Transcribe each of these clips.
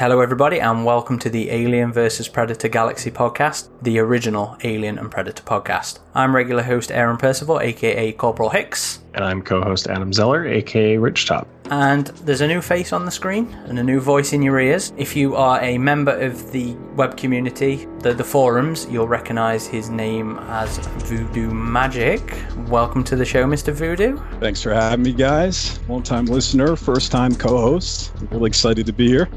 Hello, everybody, and welcome to the Alien vs. Predator Galaxy podcast, the original Alien and Predator podcast. I'm regular host Aaron Percival, aka Corporal Hicks. And I'm co host Adam Zeller, aka Ridgetop. And there's a new face on the screen and a new voice in your ears. If you are a member of the web community, the, the forums, you'll recognize his name as Voodoo Magic. Welcome to the show, Mr. Voodoo. Thanks for having me, guys. Long time listener, first time co host. Really excited to be here.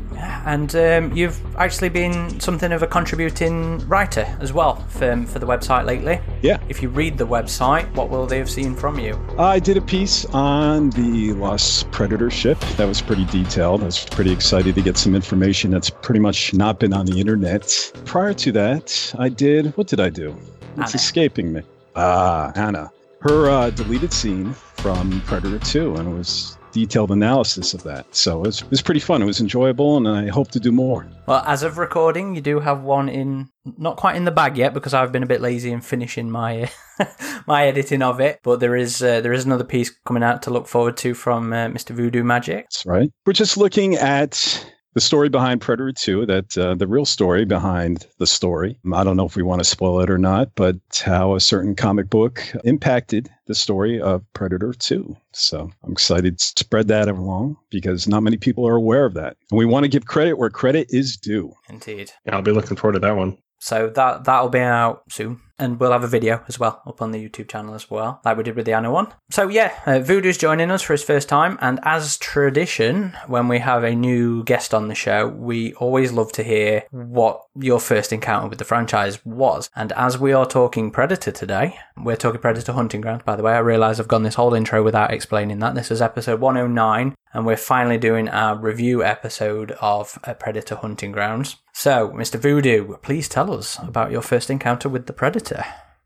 And um, you've actually been something of a contributing writer as well for, for the website lately. Yeah. If you read the website, what will they have seen from you? I did a piece on the Lost Predator ship. That was pretty detailed. I was pretty excited to get some information that's pretty much not been on the internet. Prior to that, I did, what did I do? It's Anna. escaping me. Ah, Anna. Her uh, deleted scene from Predator 2, and it was detailed analysis of that. So it was, it was pretty fun. It was enjoyable, and I hope to do more. Well, as of recording, you do have one in, not quite in the bag yet because I've been a bit lazy in finishing my my editing of it. But there is uh, there is another piece coming out to look forward to from uh, Mr. Voodoo Magic. That's right. We're just looking at the story behind Predator 2, that uh, the real story behind the story. I don't know if we want to spoil it or not, but how a certain comic book impacted the story of Predator 2. So I'm excited to spread that along because not many people are aware of that. And we want to give credit where credit is due. Indeed. Yeah, I'll be looking forward to that one. So that that'll be out soon, and we'll have a video as well up on the YouTube channel as well, like we did with the Anna one. So yeah, uh, Voodoo's joining us for his first time, and as tradition, when we have a new guest on the show, we always love to hear what your first encounter with the franchise was. And as we are talking Predator today, we're talking Predator Hunting Grounds. By the way, I realise I've gone this whole intro without explaining that. This is episode 109, and we're finally doing our review episode of uh, Predator Hunting Grounds. So, Mr. Voodoo, please tell us about your first encounter with the Predator.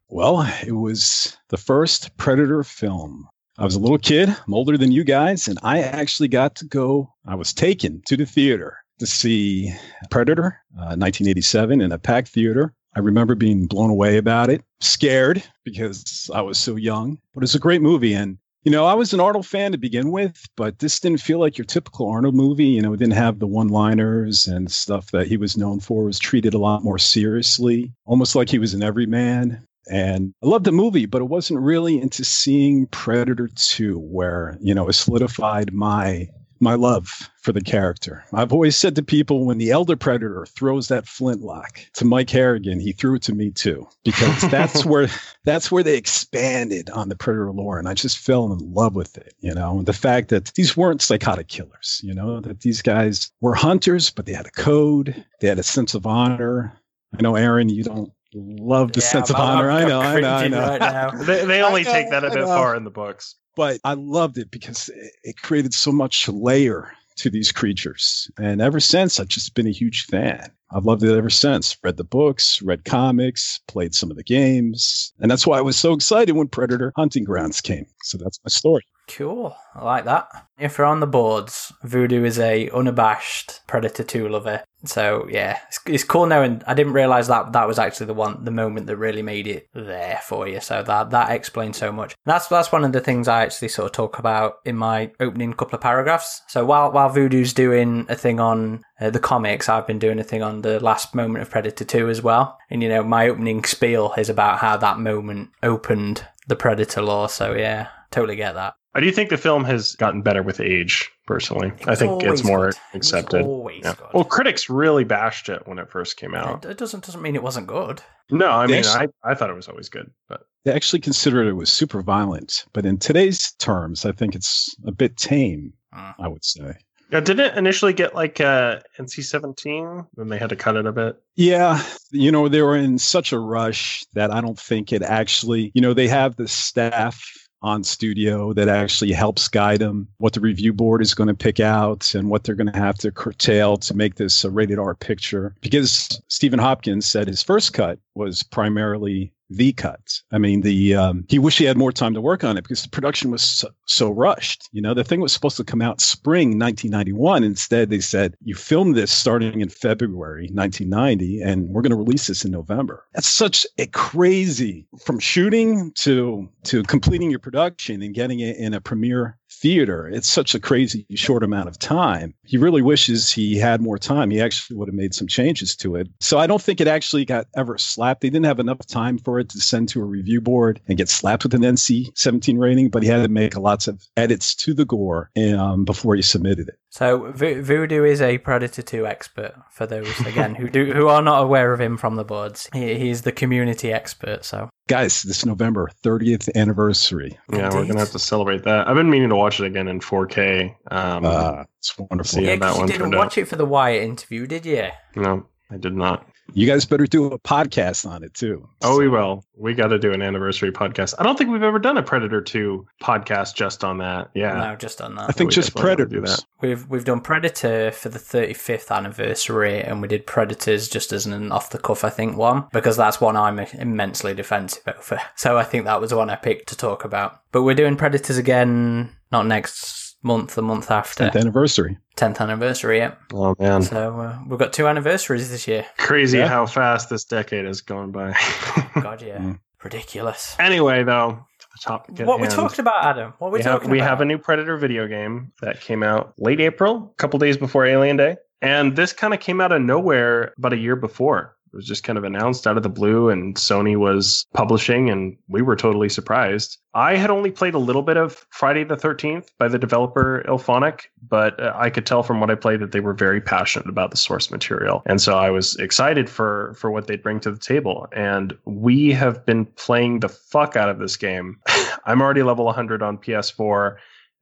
Well, it was the first Predator film. I was a little kid, I'm older than you guys, and I actually got to go, I was taken to the theater to see Predator, uh, 1987, in a packed theater. I remember being blown away about it, scared because I was so young, but it's a great movie. And, you know, I was an Arnold fan to begin with, but this didn't feel like your typical Arnold movie. You know, it didn't have the one liners and stuff that he was known for, it was treated a lot more seriously, almost like he was an everyman. And I loved the movie, but it wasn't really into seeing Predator 2, where, you know, it solidified my my love for the character. I've always said to people when the elder predator throws that flintlock to Mike Harrigan, he threw it to me too because that's where that's where they expanded on the predator lore and I just fell in love with it, you know. The fact that these weren't psychotic killers, you know, that these guys were hunters but they had a code, they had a sense of honor. I know Aaron, you don't love the Yeah, sense of I'm- honor. I'm I know, I know, I know. right now. They, they only I know, take that a bit far in the books. But I loved it because it- created so much layer to these creatures. And ever since, I've just been a huge fan. I've loved it ever since. Read the books, read comics, played some of the games. And that's why I was so excited when Predator Hunting Grounds came. So that's my story. Cool. I like that. If we're on the boards, Voodoo is a unabashed Predator 2 lover. So yeah, it's, it's cool knowing I didn't realize that that was actually the one the moment that really made it there for you. So that that explains so much. That's that's one of the things I actually sort of talk about in my opening couple of paragraphs. So while while Voodoo's doing a thing on uh, the comics, I've been doing a thing on the last moment of Predator 2 as well. And you know, my opening spiel is about how that moment opened the Predator lore. So yeah, totally get that. I do think the film has gotten better with age, personally. I think it's more good. It was accepted. always Yeah. good. Well, critics really bashed it when it first came out. It, it doesn't doesn't mean it wasn't good. No, I mean, Yes. I, I thought it was always good, but They actually considered it was super violent. But in today's terms, I think it's a bit tame, Mm. I would say. yeah, did it initially get like uh, NC seventeen? Then they had to cut it a bit. Yeah, you know, they were in such a rush that I don't think it actually, you know, they have the staff on studio that actually helps guide them what the review board is going to pick out and what they're going to have to curtail to make this a rated R picture. Because Stephen Hopkins said his first cut was primarily the cut. I mean, the um, he wished he had more time to work on it because the production was so, so rushed. You know, the thing was supposed to come out spring 1991. Instead, they said you filmed this starting in February 1990, and we're going to release this in November. That's such a crazy from shooting to to completing your production and getting it in a premiere theater. It's such a crazy short amount of time. He really wishes he had more time. He actually would have made some changes to it. So I don't think it actually got ever slapped. They didn't have enough time for it to send to a review board and get slapped with an NC 17 rating, but he had to make lots of edits to the gore um, before he submitted it. So v- Voodoo is a Predator 2 expert for those again who do who are not aware of him from the boards. He, he's the community expert. So guys, this November 30th anniversary. Yeah, Indeed. we're gonna have to celebrate that. I've been meaning to watch it again in 4K. Um, Uh, it's wonderful. Yeah, yeah, that 'cause you one didn't turned out- watch it for the Wyatt interview, did you? no, I did not. You guys better do a podcast on it too. Oh, we will. We got to do an anniversary podcast. I don't think we've ever done a Predator 2 podcast just on that. Yeah. No, just on that. I think we just definitely wanna do Predators. that. We've we've done Predator for the 35th anniversary, and we did Predators just as an off the cuff, I think one because that's one I'm immensely defensive over. So I think that was one I picked to talk about. But we're doing Predators again, not next month, the month after 10th anniversary. 10th anniversary. Yeah. Oh, man. So uh, we've got two anniversaries this year. Crazy Yeah. how fast this decade has gone by. God, yeah, Mm. ridiculous. anyway, though, to the topic. at What we hand. talked about, Adam? What we we have, talking we about? have a new Predator video game that came out late April, a couple days before Alien Day. And this kind of came out of nowhere about a year before. Was just kind of announced out of the blue, and Sony was publishing, and we were totally surprised. I had only played a little bit of Friday the 13th by the developer IllFonic, but uh, I could tell from what I played that they were very passionate about the source material. And so I was excited for, for what they'd bring to the table. And we have been playing the fuck out of this game. I'm already level 100 on PS4 and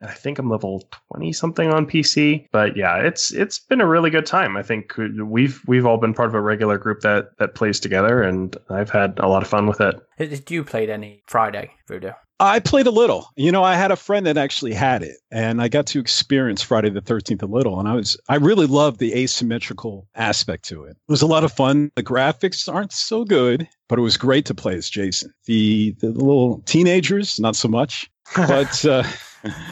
I think I'm level 20 something on PC. But yeah, it's it's been a really good time. I think we've we've all been part of a regular group that that plays together and I've had a lot of fun with it. Did you played any Friday, Voodoo? I played a little. You know, I had a friend that actually had it, and I got to experience Friday the 13th a little. And I was, I really loved the asymmetrical aspect to it. It was a lot of fun. The graphics aren't so good, but it was great to play as Jason. The, the little teenagers, not so much. But, uh,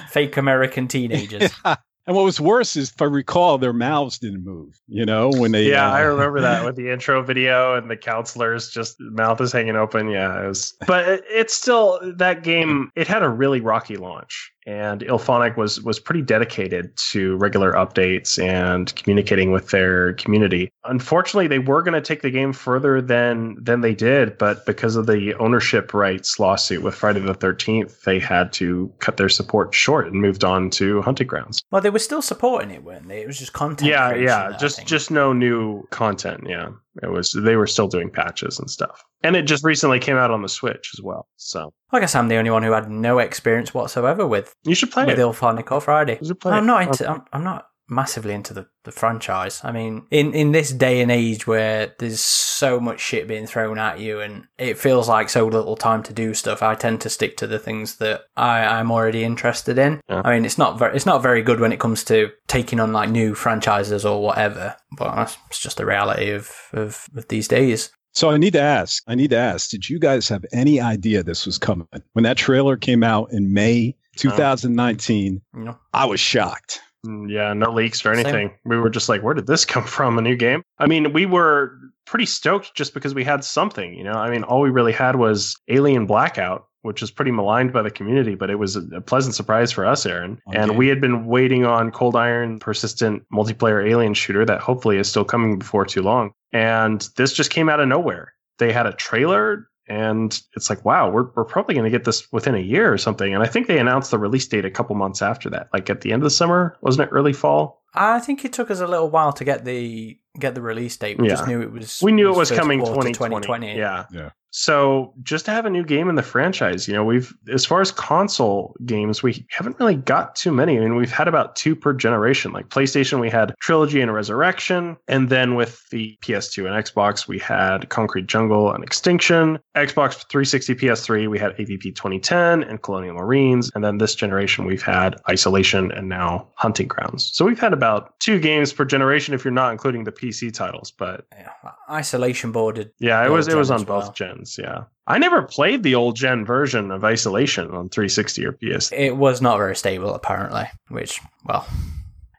Fake American teenagers. and what was worse is, if I recall, their mouths didn't move, you know, when they. yeah, uh, I remember that with the intro video and the counselors just mouth is hanging open. Yeah, it was, but it, it's still that game. It had a really rocky launch, and IllFonic was was pretty dedicated to regular updates and communicating with their community. Unfortunately, they were going to take the game further than than they did, but because of the ownership rights lawsuit with Friday the Thirteenth, they had to cut their support short and moved on to Hunting Grounds. well, they were still supporting it, weren't they? It was just content. Yeah, yeah, I just just no new content. Yeah, it was they were still doing patches and stuff, and it just recently came out on the Switch as well. So I guess I'm the only one who had no experience whatsoever with you should play with it. IllFonic or Friday. You should play I'm it. not oh. into. I'm, I'm not massively into the, the franchise. I mean, in in this day and age where there's so much shit being thrown at you and it feels like so little time to do stuff, I tend to stick to the things that I, I'm already interested in. Yeah. I mean, it's not very it's not very good when it comes to taking on like new franchises or whatever, but it's just the reality of of, of these days. So I need to ask, I need to ask, did you guys have any idea this was coming? When that trailer came out in May 2019, You know, I was shocked. Mm, Yeah, no leaks or Same. anything. We were just like, where did this come from? A new game? I mean, we were pretty stoked just because we had something, you know? I mean, all we really had was Alien Blackout, which was pretty maligned by the community, but it was a, a pleasant surprise for us, Aaron. Okay. And we had been waiting on Cold Iron persistent multiplayer alien shooter that hopefully is still coming before too long. And this just came out of nowhere. They had a trailer and it's like, wow, we're, we're probably going to get this within a year or something. And I think they announced the release date a couple months after that, like at the end of the summer, wasn't it early fall? I think it took us a little while to get the get the release date. We just knew it was. We knew it was first coming quarter 2020. Yeah. Yeah. So just to have a new game in the franchise, you know, we've as far as console games, we haven't really got too many. I mean, we've had about two per generation. Like PlayStation, we had Trilogy and Resurrection, and then with the PS2 and Xbox, we had Concrete Jungle and Extinction. Xbox 360, PS3, we had AVP 2010 and Colonial Marines, and then this generation we've had Isolation and now Hunting Grounds. So we've had about two games per generation if you're not including the PC titles, but Yeah, isolation boarded. yeah, it was it was on both well. Gens. Yeah, I never played the old gen version of Isolation on 360 or PS. It was not very stable, apparently. Which, well,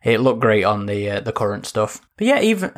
it looked great on the uh, the current stuff. But yeah, even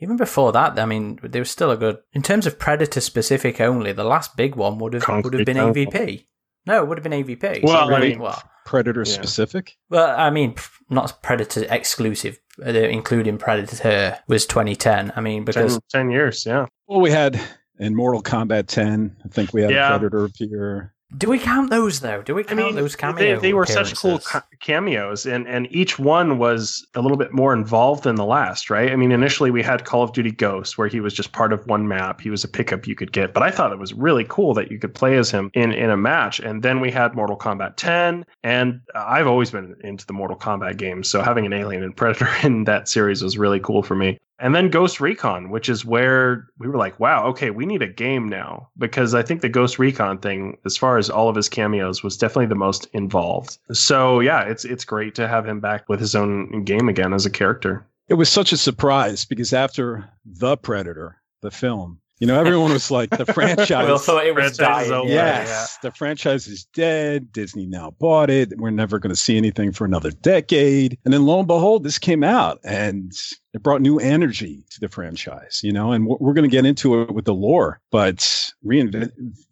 even before that, I mean, there was still a good in terms of Predator specific only. The last big one would have would have been Jungle. AVP. No, it would have been AVP. Well, So I mean, well, Predator Yeah. specific. Well, I mean, not Predator exclusive, uh, including Predator was 2010. I mean, 10, because 10 years, yeah. Well, we had in Mortal Kombat 10, I think we had Yeah. a Predator appear. do we count those though? Do we I count mean, those they, they were such cool ca- cameos, and, and each one was a little bit more involved than the last, right? I mean, initially we had Call of Duty Ghost, where he was just part of one map. He was a pickup you could get, but I thought it was really cool that you could play as him in, in a match. And then we had Mortal Kombat 10, and I've always been into the Mortal Kombat games, so having an Alien and Predator in that series was really cool for me. And then Ghost Recon, which is where we were like, wow, okay, we need a game now. Because I think the Ghost Recon thing, as far as all of his cameos, was definitely the most involved. So yeah, it's it's great to have him back with his own game again as a character. It was such a surprise because after The Predator, the film, you know, everyone was like, the franchise. We all thought it was Franchise dying. over. Yeah, yes, the franchise is dead. Disney now bought it. We're never going to see anything for another decade. And then lo and behold, this came out and it brought new energy to the franchise, you know, and we're- we're going to get into it with the lore, but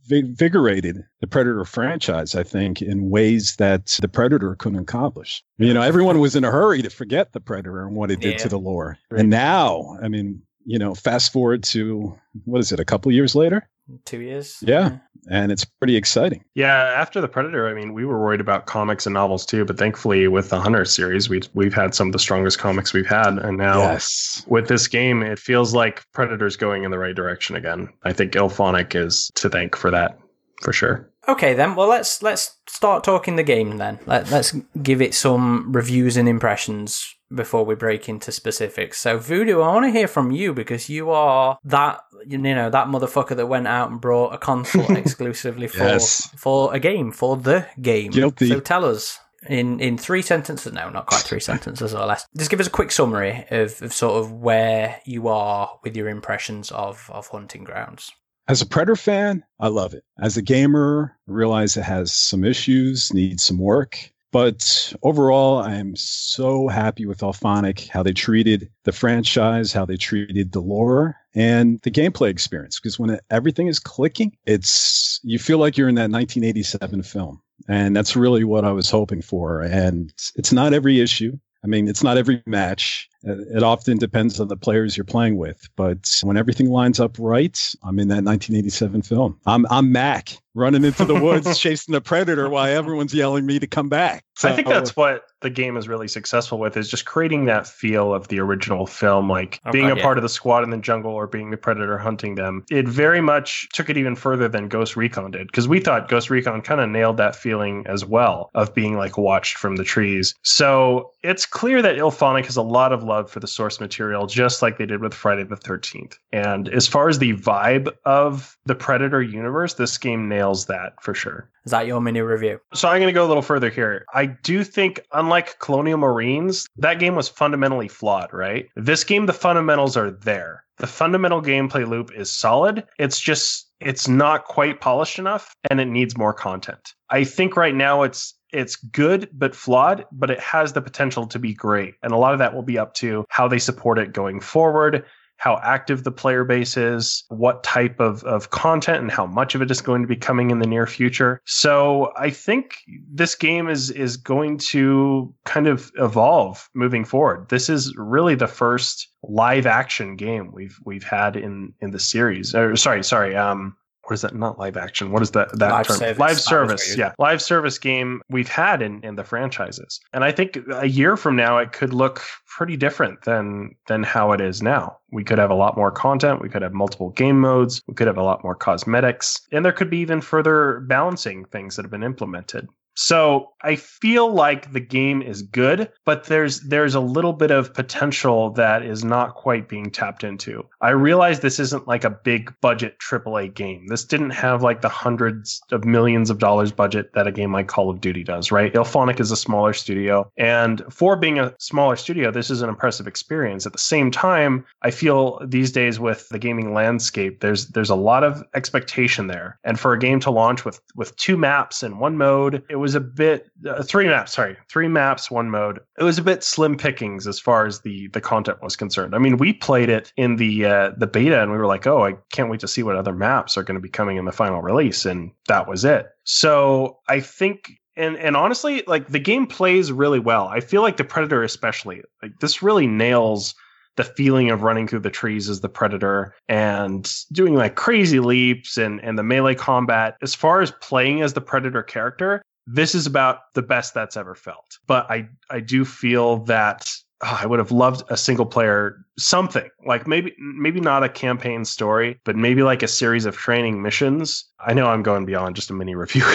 reinvigorated the Predator franchise, I think, in ways that the Predator couldn't accomplish. You know, everyone was in a hurry to forget the Predator and what it did Yeah. to the lore. Right. And now, I mean, you know, fast forward to what is it, a couple years later? Two years. Yeah. And it's pretty exciting. Yeah, after the Predator, I mean, we were worried about comics and novels too, but thankfully with the Hunter series, we've, we've had some of the strongest comics we've had, and now Yes. with this game, it feels like Predator's going in the right direction again. I think IllFonic is to thank for that, for sure. Okay, then. Well, let's let's start talking the game then. Let, let's give it some reviews and impressions before we break into specifics. So, Voodoo, I want to hear from you because you are that you know that motherfucker that went out and brought a console exclusively for Yes. for a game for the game. Guilty. So, tell us. In, in three sentences, no, not quite three sentences or less. Just give us a quick summary of, of sort of where you are with your impressions of, of Hunting Grounds. As a Predator fan, I love it. As a gamer, I realize it has some issues, needs some work. But overall, I am so happy with IllFonic, how they treated the franchise, how they treated the lore, and the gameplay experience. Because when everything is clicking, it's you feel like you're in that 1987 film, and that's really what I was hoping for. And it's not every issue. I mean, it's not every match. It often depends on the players you're playing with. But when everything lines up right, I'm in that 1987 film. I'm I'm Mac running into the woods chasing the predator while everyone's yelling me to come back. So, I think that's what the game is really successful with is just creating that feel of the original film, like Oh, being a yeah. part of the squad in the jungle or being the predator hunting them. It very much took it even further than Ghost Recon did because we thought Ghost Recon kind of nailed that feeling as well of being like watched from the trees. So it's clear that IllFonic has a lot of love for the source material, just like they did with Friday the 13th. And as far as the vibe of the Predator universe, this game nails that for sure. Is that your mini review? So I'm going to go a little further here. I do think, unlike Colonial Marines, that game was fundamentally flawed, right? This game, the fundamentals are there. The fundamental gameplay loop is solid. It's just, it's not quite polished enough and it needs more content. I think right now it's, it's good but flawed, but it has the potential to be great. And a lot of that will be up to how they support it going forward, how active the player base is, what type of, of content and how much of it is going to be coming in the near future. So I think this game is is going to kind of evolve moving forward. This is really the first live action game we've we've had in in the series. Or sorry, sorry, um what is that? Not live action. What is that? That Live term? service. Live service. Yeah, live service game we've had in in the franchises, and I think a year from now it could look pretty different than than how it is now. We could have a lot more content. We could have multiple game modes. We could have a lot more cosmetics, and there could be even further balancing things that have been implemented. So I feel like the game is good, but there's there's a little bit of potential that is not quite being tapped into. I realize this isn't like a big budget AAA game. This didn't have like the hundreds of millions of dollars budget that a game like Call of Duty does, right? IllFonic is a smaller studio, and for being a smaller studio, this is an impressive experience. At the same time, I feel these days with the gaming landscape, there's there's a lot of expectation there, and for a game to launch with with two maps and one mode, it was a bit uh, three maps. Sorry, three maps, one mode. It was a bit slim pickings as far as the the content was concerned. I mean, we played it in the uh, the beta, and we were like, oh, I can't wait to see what other maps are going to be coming in the final release, and that was it. So I think And and honestly, like the game plays really well. I feel like the Predator especially, like this really nails the feeling of running through the trees as the predator and doing like crazy leaps and and the melee combat as far as playing as the predator character this is about the best that's ever felt but i i do feel that oh, I would have loved a single player something like maybe maybe not a campaign story, but maybe like a series of training missions. I know I'm going beyond just a mini review.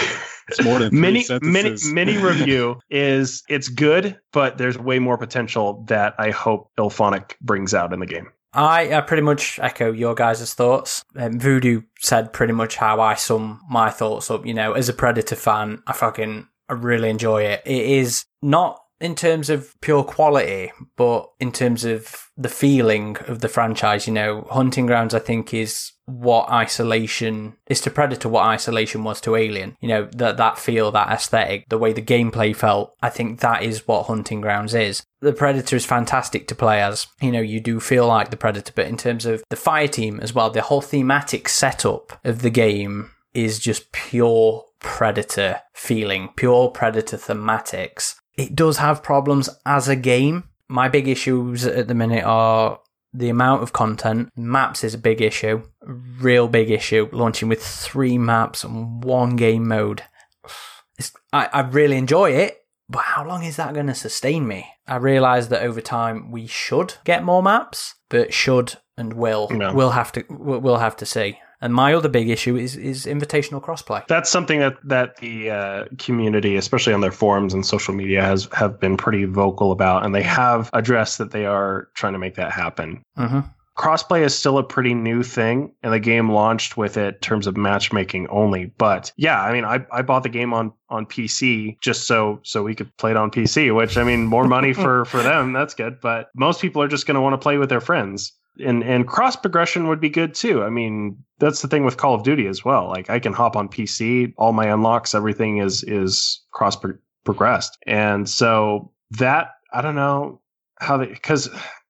It's more than mini mini mini review is it's good, but there's way more potential that I hope IllFonic brings out in the game. I uh, pretty much echo your guys' thoughts. Um, Voodoo said pretty much how I sum my thoughts up. You know, as a Predator fan, I fucking I really enjoy it. It is not in terms of pure quality, but in terms of the feeling of the franchise, you know, Hunting Grounds, I think, is what isolation is to Predator, what isolation was to Alien. You know, that, that feel, that aesthetic, the way the gameplay felt, I think that is what Hunting Grounds is. The Predator is fantastic to play as. You know, you do feel like the Predator, but in terms of the fire team as well, the whole thematic setup of the game is just pure Predator feeling, pure Predator thematics it does have problems as a game. My big issues at the minute are the amount of content. Maps is a big issue, real big issue. Launching with three maps and one game mode. I, I really enjoy it, but how long is that going to sustain me? I realise that over time we should get more maps, but should and will no. we'll have to we'll have to see. And my other big issue is is invitational crossplay. That's something that that the uh, community, especially on their forums and social media, has have been pretty vocal about, and they have addressed that they are trying to make that happen. Mm-hmm. Crossplay is still a pretty new thing, and the game launched with it in terms of matchmaking only. But yeah, I mean, I, I bought the game on on PC just so so we could play it on PC. Which I mean, more money for for them, that's good. But most people are just going to want to play with their friends and and cross progression would be good too. I mean, that's the thing with Call of Duty as well. Like I can hop on PC, all my unlocks, everything is is cross progressed, and so that I don't know how they because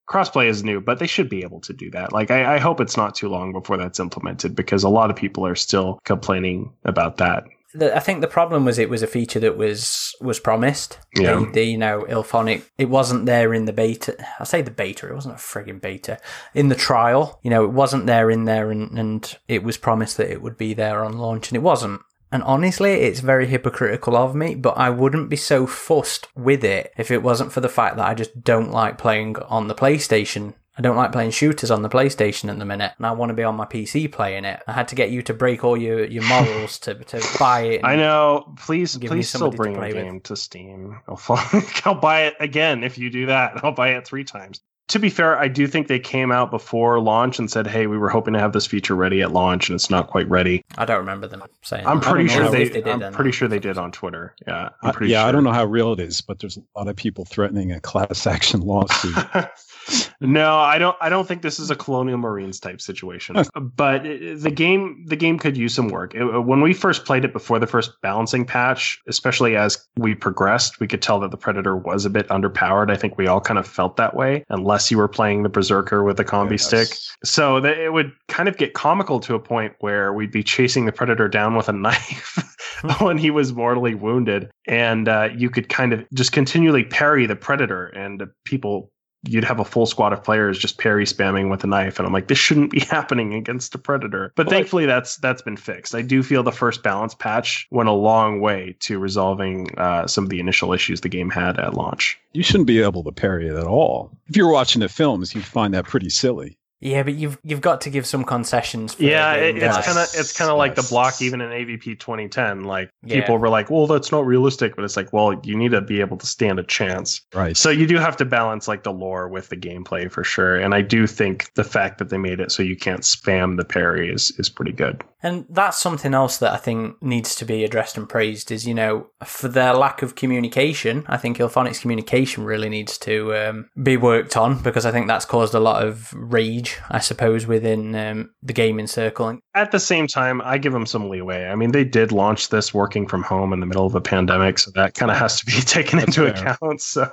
crossplay is new, but they should be able to do that. Like I, I hope it's not too long before that's implemented because a lot of people are still complaining about that the, I think the problem was it was a feature that was was promised. Yeah. The, the, you know IllFonic it wasn't there in the beta. I say the beta. It wasn't a frigging beta in the trial. You know it wasn't there in there, and and it was promised that it would be there on launch, and it wasn't. And honestly, it's very hypocritical of me, but I wouldn't be so fussed with it if it wasn't for the fact that I just don't like playing on the PlayStation I don't like playing shooters on the PlayStation at the minute, and I want to be on my PC playing it. I had to get you to break all your, your morals to, to buy it. I know. Please, please still bring the game with. to Steam. I'll, I'll buy it again if you do that. I'll buy it three times. To be fair, I do think they came out before launch and said, "Hey, we were hoping to have this feature ready at launch, and it's not quite ready." I don't remember them saying. I'm pretty sure they. they I'm pretty sure they did on Twitter. Yeah, I'm uh, pretty yeah. Sure. I don't know how real it is, but there's a lot of people threatening a class action lawsuit. No, I don't. I don't think this is a Colonial Marines type situation. but the game, the game could use some work. It, when we first played it before the first balancing patch, especially as we progressed, we could tell that the Predator was a bit underpowered. I think we all kind of felt that way, unless you were playing the Berserker with a combi yes. stick. So that it would kind of get comical to a point where we'd be chasing the Predator down with a knife. when he was mortally wounded, and uh, you could kind of just continually parry the predator, and people you'd have a full squad of players just parry spamming with a knife. And i'm like this shouldn't be happening against a predator. But well, thankfully that's that's been fixed. I do feel the first balance patch went a long way to resolving uh, some of the initial issues the game had at launch. You shouldn't be able to parry it at all. If you're watching the films you'd find that pretty silly yeah, but you've you've got to give some concessions. For. Yeah, it, it's kind of it's kind of like the block even in AVP 2010. Like yeah. people were like, "Well, that's not realistic," but it's like, well, you need to be able to stand a chance. Right. So you do have to balance like the lore with the gameplay for sure. And I do think the fact that they made it so you can't spam the parry is is pretty good. And that's something else that I think needs to be addressed and praised is, you know, for their lack of communication, I think IllFonic's communication really needs to um, be worked on because I think that's caused a lot of rage, I suppose, within um, the gaming circle. At the same time, I give them some leeway. I mean, they did launch this working from home in the middle of a pandemic, so that kind of has to be taken into account. So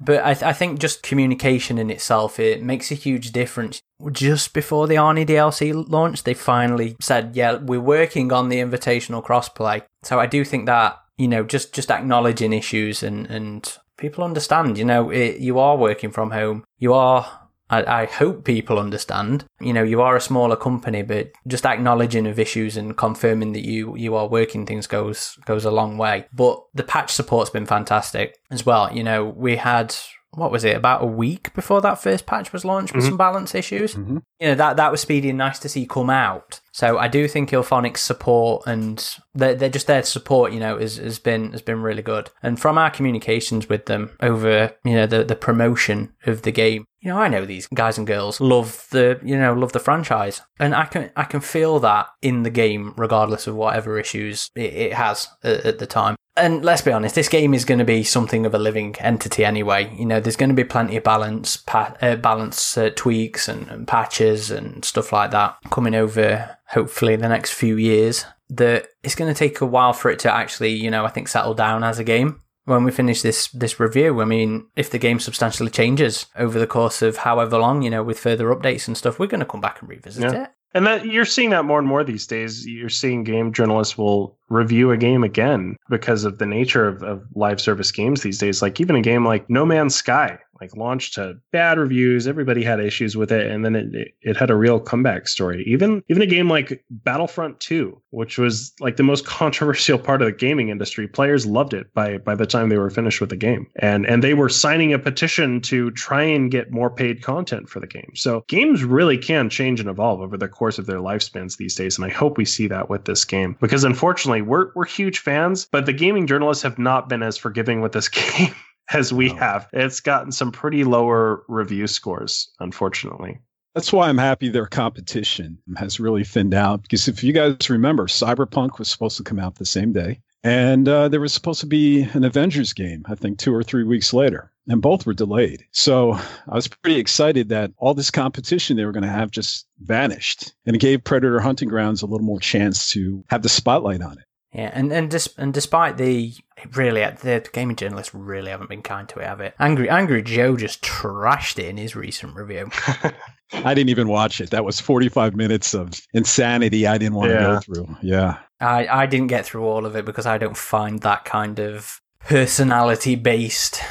but I, th- I think just communication in itself it makes a huge difference. Just before the Arnie DLC launched, they finally said, "Yeah, we're working on the invitational crossplay." So I do think that you know, just, just acknowledging issues and, and people understand, you know, it, you are working from home. You are I, I, hope people understand. You know, you are a smaller company, but just acknowledging of issues and confirming that you you are working things goes goes a long way. But the patch support's been fantastic as well. You know, we had what was it about a week before that first patch was launched with mm-hmm. some balance issues. Mm-hmm. You know that that was speedy and nice to see come out. So I do think IllFonic's support and they're, they're just there to support. You know, has, has been has been really good. And from our communications with them over you know the the promotion of the game, you know, I know these guys and girls love the you know love the franchise, and I can I can feel that in the game regardless of whatever issues it, it has at, at the time. And let's be honest, this game is going to be something of a living entity anyway. You know, there's going to be plenty of balance, pa- uh, balance uh, tweaks and, and, patches and stuff like that coming over. Hopefully, the next few years. That it's going to take a while for it to actually, you know, I think settle down as a game. When we finish this this review, I mean, if the game substantially changes over the course of however long, you know, with further updates and stuff, we're going to come back and revisit yeah. it. And that you're seeing that more and more these days. You're seeing game journalists will review a game again because of the nature of, of live service games these days. Like even a game like No Man's Sky, like launched to bad reviews. Everybody had issues with it, and then it it had a real comeback story. Even even a game like Battlefront 2, which was like the most controversial part of the gaming industry, players loved it by by the time they were finished with the game, and and they were signing a petition to try and get more paid content for the game. So games really can change and evolve over the course of their lifespans these days, and I hope we see that with this game because unfortunately we're we're huge fans, but the gaming journalists have not been as forgiving with this game as we have. It's gotten some pretty lower review scores, unfortunately. That's why I'm happy their competition has really thinned out. Because if you guys remember, Cyberpunk was supposed to come out the same day. And uh, there was supposed to be an Avengers game, I think two or three weeks later, and both were delayed. So I was pretty excited that all this competition they were going to have just vanished, and it gave Predator Hunting Grounds a little more chance to have the spotlight on it. Yeah, and and, dis- and despite the really the gaming journalists really haven't been kind to it, have it? Angry Angry Joe just trashed it in his recent review. I didn't even watch it. That was 45 minutes of insanity I didn't want yeah. to go through. Yeah. I, I didn't get through all of it because I don't find that kind of personality based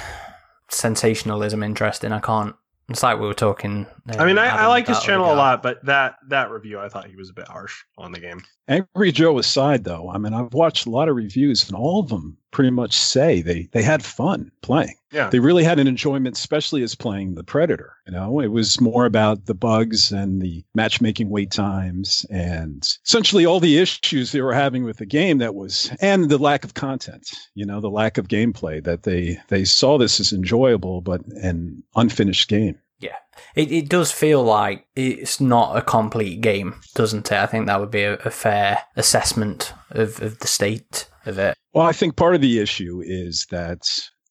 sensationalism interesting. I can't it's like we were talking. Uh, I mean, I, I like his channel a lot, but that that review, I thought he was a bit harsh on the game. Angry Joe aside, though, I mean, I've watched a lot of reviews, and all of them pretty much say they they had fun playing. Yeah, they really had an enjoyment, especially as playing the Predator. You know, it was more about the bugs and the matchmaking wait times, and essentially all the issues they were having with the game. That was, and the lack of content. You know, the lack of gameplay. That they they saw this as enjoyable, but an unfinished game. Yeah, it, it does feel like it's not a complete game, doesn't it? I think that would be a, a fair assessment of, of the state of it. Well, I think part of the issue is that,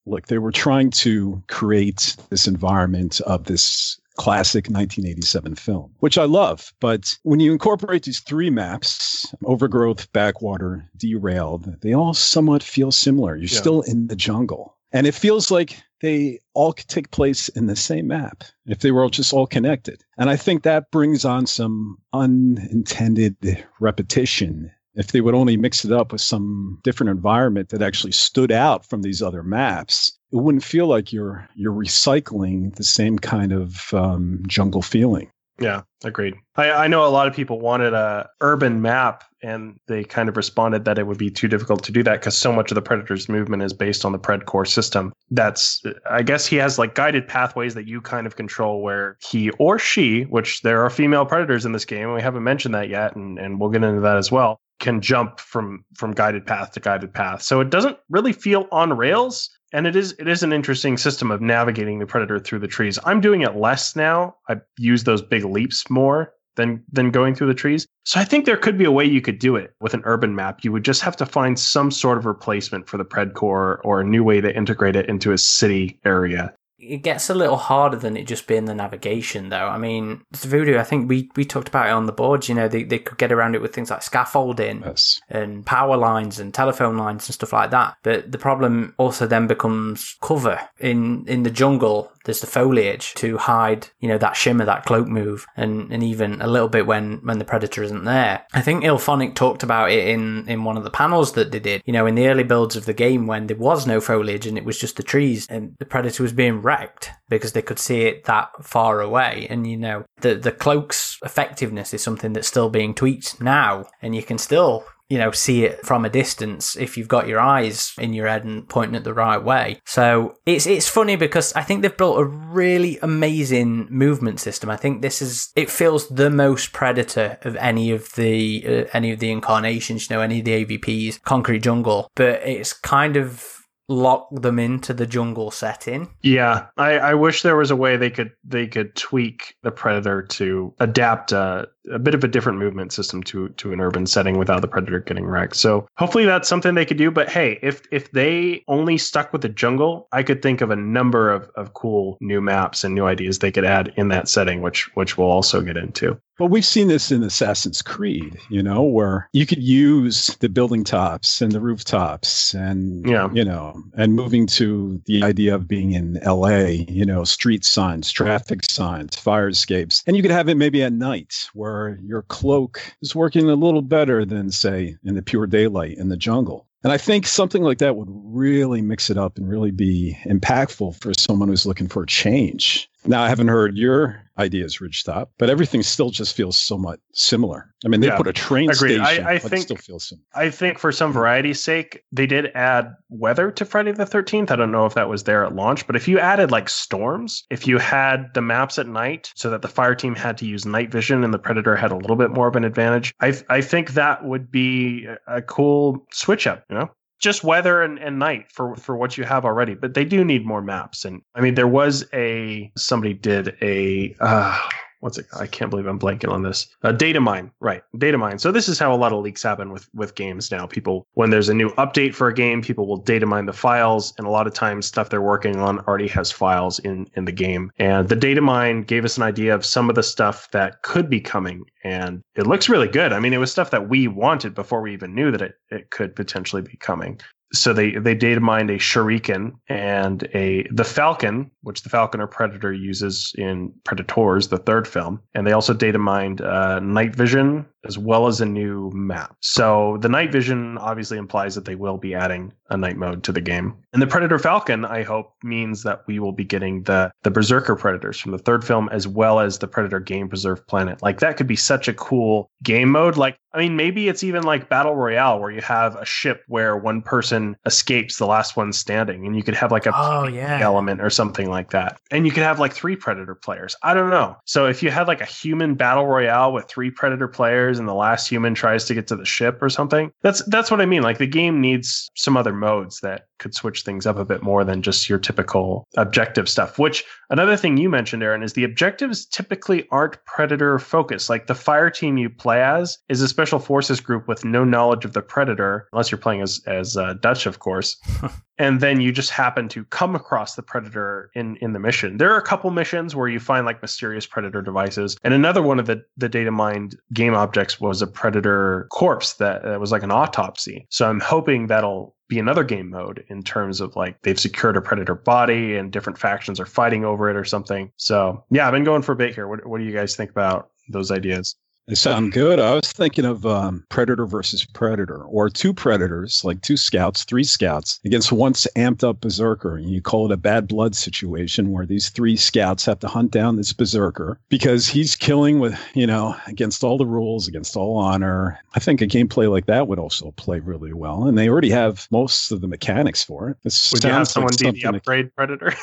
look, they were trying to create this environment of this classic 1987 film, which I love. But when you incorporate these three maps overgrowth, backwater, derailed they all somewhat feel similar. You're yeah. still in the jungle. And it feels like they all could take place in the same map if they were just all connected. And I think that brings on some unintended repetition. If they would only mix it up with some different environment that actually stood out from these other maps, it wouldn't feel like you're you're recycling the same kind of um, jungle feeling. Yeah, agreed. I, I know a lot of people wanted a urban map, and they kind of responded that it would be too difficult to do that because so much of the Predator's movement is based on the Predkour system. That's, I guess, he has like guided pathways that you kind of control, where he or she, which there are female predators in this game, and we haven't mentioned that yet, and and we'll get into that as well, can jump from from guided path to guided path. So it doesn't really feel on rails and it is it is an interesting system of navigating the predator through the trees. I'm doing it less now. I use those big leaps more than than going through the trees. So I think there could be a way you could do it with an urban map. You would just have to find some sort of replacement for the Predkour or a new way to integrate it into a city area it gets a little harder than it just being the navigation, though. I mean, Voodoo, I think we, we talked about it on the boards. You know, they, they could get around it with things like scaffolding yes. and power lines and telephone lines and stuff like that. But the problem also then becomes cover in, in the jungle there's the foliage to hide, you know, that shimmer, that cloak move, and, and even a little bit when, when the predator isn't there. I think IllFonic talked about it in, in one of the panels that they did, you know, in the early builds of the game when there was no foliage and it was just the trees and the predator was being wrecked because they could see it that far away. And, you know, the, the cloak's effectiveness is something that's still being tweaked now and you can still you know, see it from a distance if you've got your eyes in your head and pointing it the right way. So it's it's funny because I think they've built a really amazing movement system. I think this is it feels the most predator of any of the uh, any of the incarnations, you know, any of the AVPs, Concrete Jungle, but it's kind of lock them into the jungle setting. Yeah, I, I wish there was a way they could they could tweak the predator to adapt a, a bit of a different movement system to to an urban setting without the predator getting wrecked. So hopefully that's something they could do. But hey, if if they only stuck with the jungle, I could think of a number of, of cool new maps and new ideas they could add in that setting, which which we'll also get into. Well, we've seen this in Assassin's Creed, you know, where you could use the building tops and the rooftops and, yeah. you know, and moving to the idea of being in LA, you know, street signs, traffic signs, fire escapes. And you could have it maybe at night where your cloak is working a little better than, say, in the pure daylight in the jungle. And I think something like that would really mix it up and really be impactful for someone who's looking for a change. Now, I haven't heard your ideas, Ridgetop, but everything still just feels somewhat similar. I mean, they Yeah, put a train agreed. station, I- I think- it still feels similar. I think for some variety's sake, they did add weather to Friday the 13th. I don't know if that was there at launch, but if you added like storms, if you had the maps at night so that the fire team had to use night vision and the predator had a little bit more of an advantage, I, I think that would be a cool switch up, you know? Just weather and, and night for, for what you have already, but they do need more maps. And I mean, there was a somebody did a uh, what's it? I can't believe I'm blanking on this. Uh, data mine, right? Data mine. So this is how a lot of leaks happen with with games now. People, when there's a new update for a game, people will data mine the files, and a lot of times stuff they're working on already has files in in the game. And the data mine gave us an idea of some of the stuff that could be coming, and it looks really good. I mean, it was stuff that we wanted before we even knew that it it could potentially be coming so they they data mined a shuriken and a the falcon which the falcon or predator uses in predators the third film and they also data mined uh, night vision as well as a new map so the night vision obviously implies that they will be adding a night mode to the game and the predator falcon i hope means that we will be getting the the berserker predators from the third film as well as the predator game preserve planet like that could be such a cool game mode like I mean, maybe it's even like Battle Royale where you have a ship where one person escapes the last one standing and you could have like a Oh, yeah. element or something like that. And you could have like three Predator players. I don't know. So if you had like a human Battle Royale with three Predator players and the last human tries to get to the ship or something, that's that's what I mean. Like the game needs some other modes that could switch things up a bit more than just your typical objective stuff. Which another thing you mentioned, Aaron, is the objectives typically aren't predator focused. Like the fire team you play as is a special forces group with no knowledge of the predator, unless you're playing as as uh, Dutch, of course. and then you just happen to come across the predator in in the mission. There are a couple missions where you find like mysterious predator devices, and another one of the the data mined game objects was a predator corpse that, that was like an autopsy. So I'm hoping that'll be another game mode in terms of like they've secured a predator body and different factions are fighting over it or something. So yeah, I've been going for a bit here. What what do you guys think about those ideas? They sound good. I was thinking of um, Predator versus Predator, or two Predators, like two scouts, three scouts, against once amped up Berserker. And you call it a bad blood situation where these three scouts have to hunt down this Berserker because he's killing with, you know, against all the rules, against all honor. I think a gameplay like that would also play really well. And they already have most of the mechanics for it. This Would you have someone like be the upgrade predator?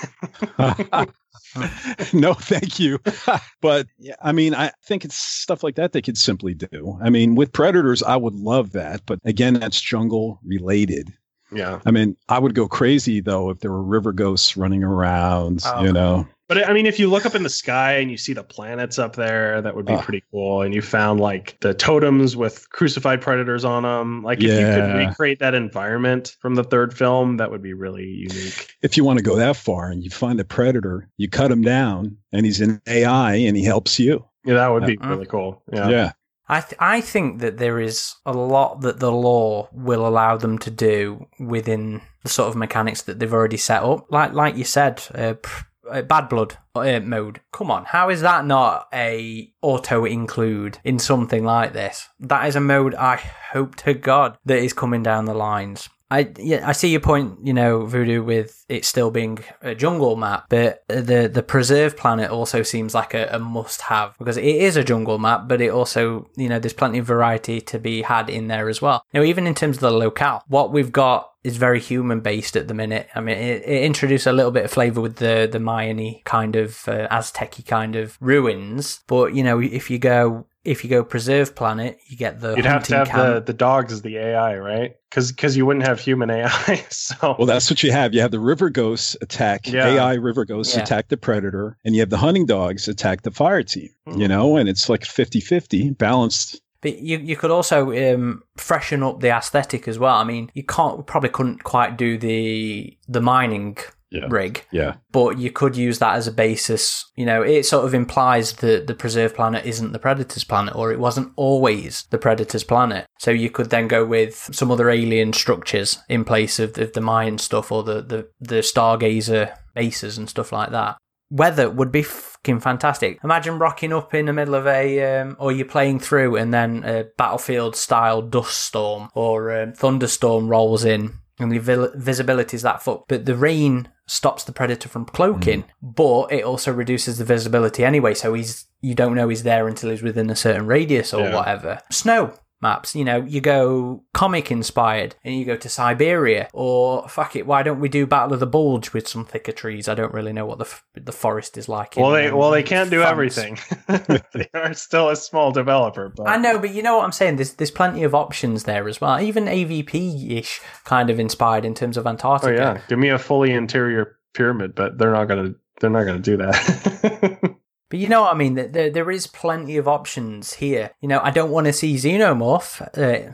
no, thank you. but yeah, I mean, I think it's stuff like that they could simply do. I mean, with predators, I would love that, but again, that's jungle related. yeah. I mean, I would go crazy though if there were river ghosts running around. Oh, you know, But I mean, if you look up in the sky and you see the planets up there, that would be Ah. pretty cool. And you found like the totems with crucified predators on them. Like if you could recreate that environment from the third film, that would be really unique. if you want to go that far and you find a predator, you cut him down, and he's an AI, and he helps you. Yeah, that would be really cool. Yeah. Yeah, I th- I think that there is a lot that the law will allow them to do within the sort of mechanics that they've already set up. Like like you said, uh, pr- uh, Bad Blood uh, mode. Come on, how is that not a auto include in something like this? That is a mode I hope to God that is coming down the lines. I yeah, I see your point, you know, Voodoo, with it still being a jungle map, but the the preserve planet also seems like a, a must have because it is a jungle map, but it also, you know, there's plenty of variety to be had in there as well. Now, even in terms of the locale, what we've got is very human based at the minute. I mean, it, it introduced a little bit of flavor with the the Mayan kind of uh, Aztec kind of ruins, but you know, if you go if you go preserve planet, you get the You'd have to have the, camp. the dogs as the AI, right? Because you wouldn't have human AI. So Well, that's what you have. You have the river ghosts attack Yeah. AI river ghosts Yeah. attack the predator, and you have the hunting dogs attack the fire team. Hmm. You know, and it's like 50-50 balanced. But you you could also um, freshen up the aesthetic as well. I mean, you can't probably couldn't quite do the the mining Yeah. rig, Yeah. but you could use that as a basis. You know, it sort of implies that the preserved planet isn't the predator's planet, or it wasn't always the predator's planet. So you could then go with some other alien structures in place of the, the Mayan stuff or the, the the stargazer bases and stuff like that. Weather would be fucking fantastic. Imagine rocking up in the middle of a, um, or you're playing through and then a battlefield style dust storm or um, thunderstorm rolls in and the visibility is that fucked. But the rain stops the predator from cloaking, mm. but it also reduces the visibility anyway. So he's you don't know he's there until he's within a certain radius or Yeah. whatever. Snow maps, you know, you go comic inspired and you go to Siberia, or fuck it, why don't we do Battle of the Bulge with some thicker trees? I don't really know what the f- the forest is like. well, in, they um, well they can't do France. everything. they are still a small developer, but I know, but you know what I'm saying. There's there's plenty of options there as well. Even AVP ish kind of inspired in terms of Antarctica. oh yeah, give me a fully interior pyramid, but they're not gonna they're not gonna do that. But you know what I mean? There, there is plenty of options here. You know, I don't want to see Xenomorph. Uh.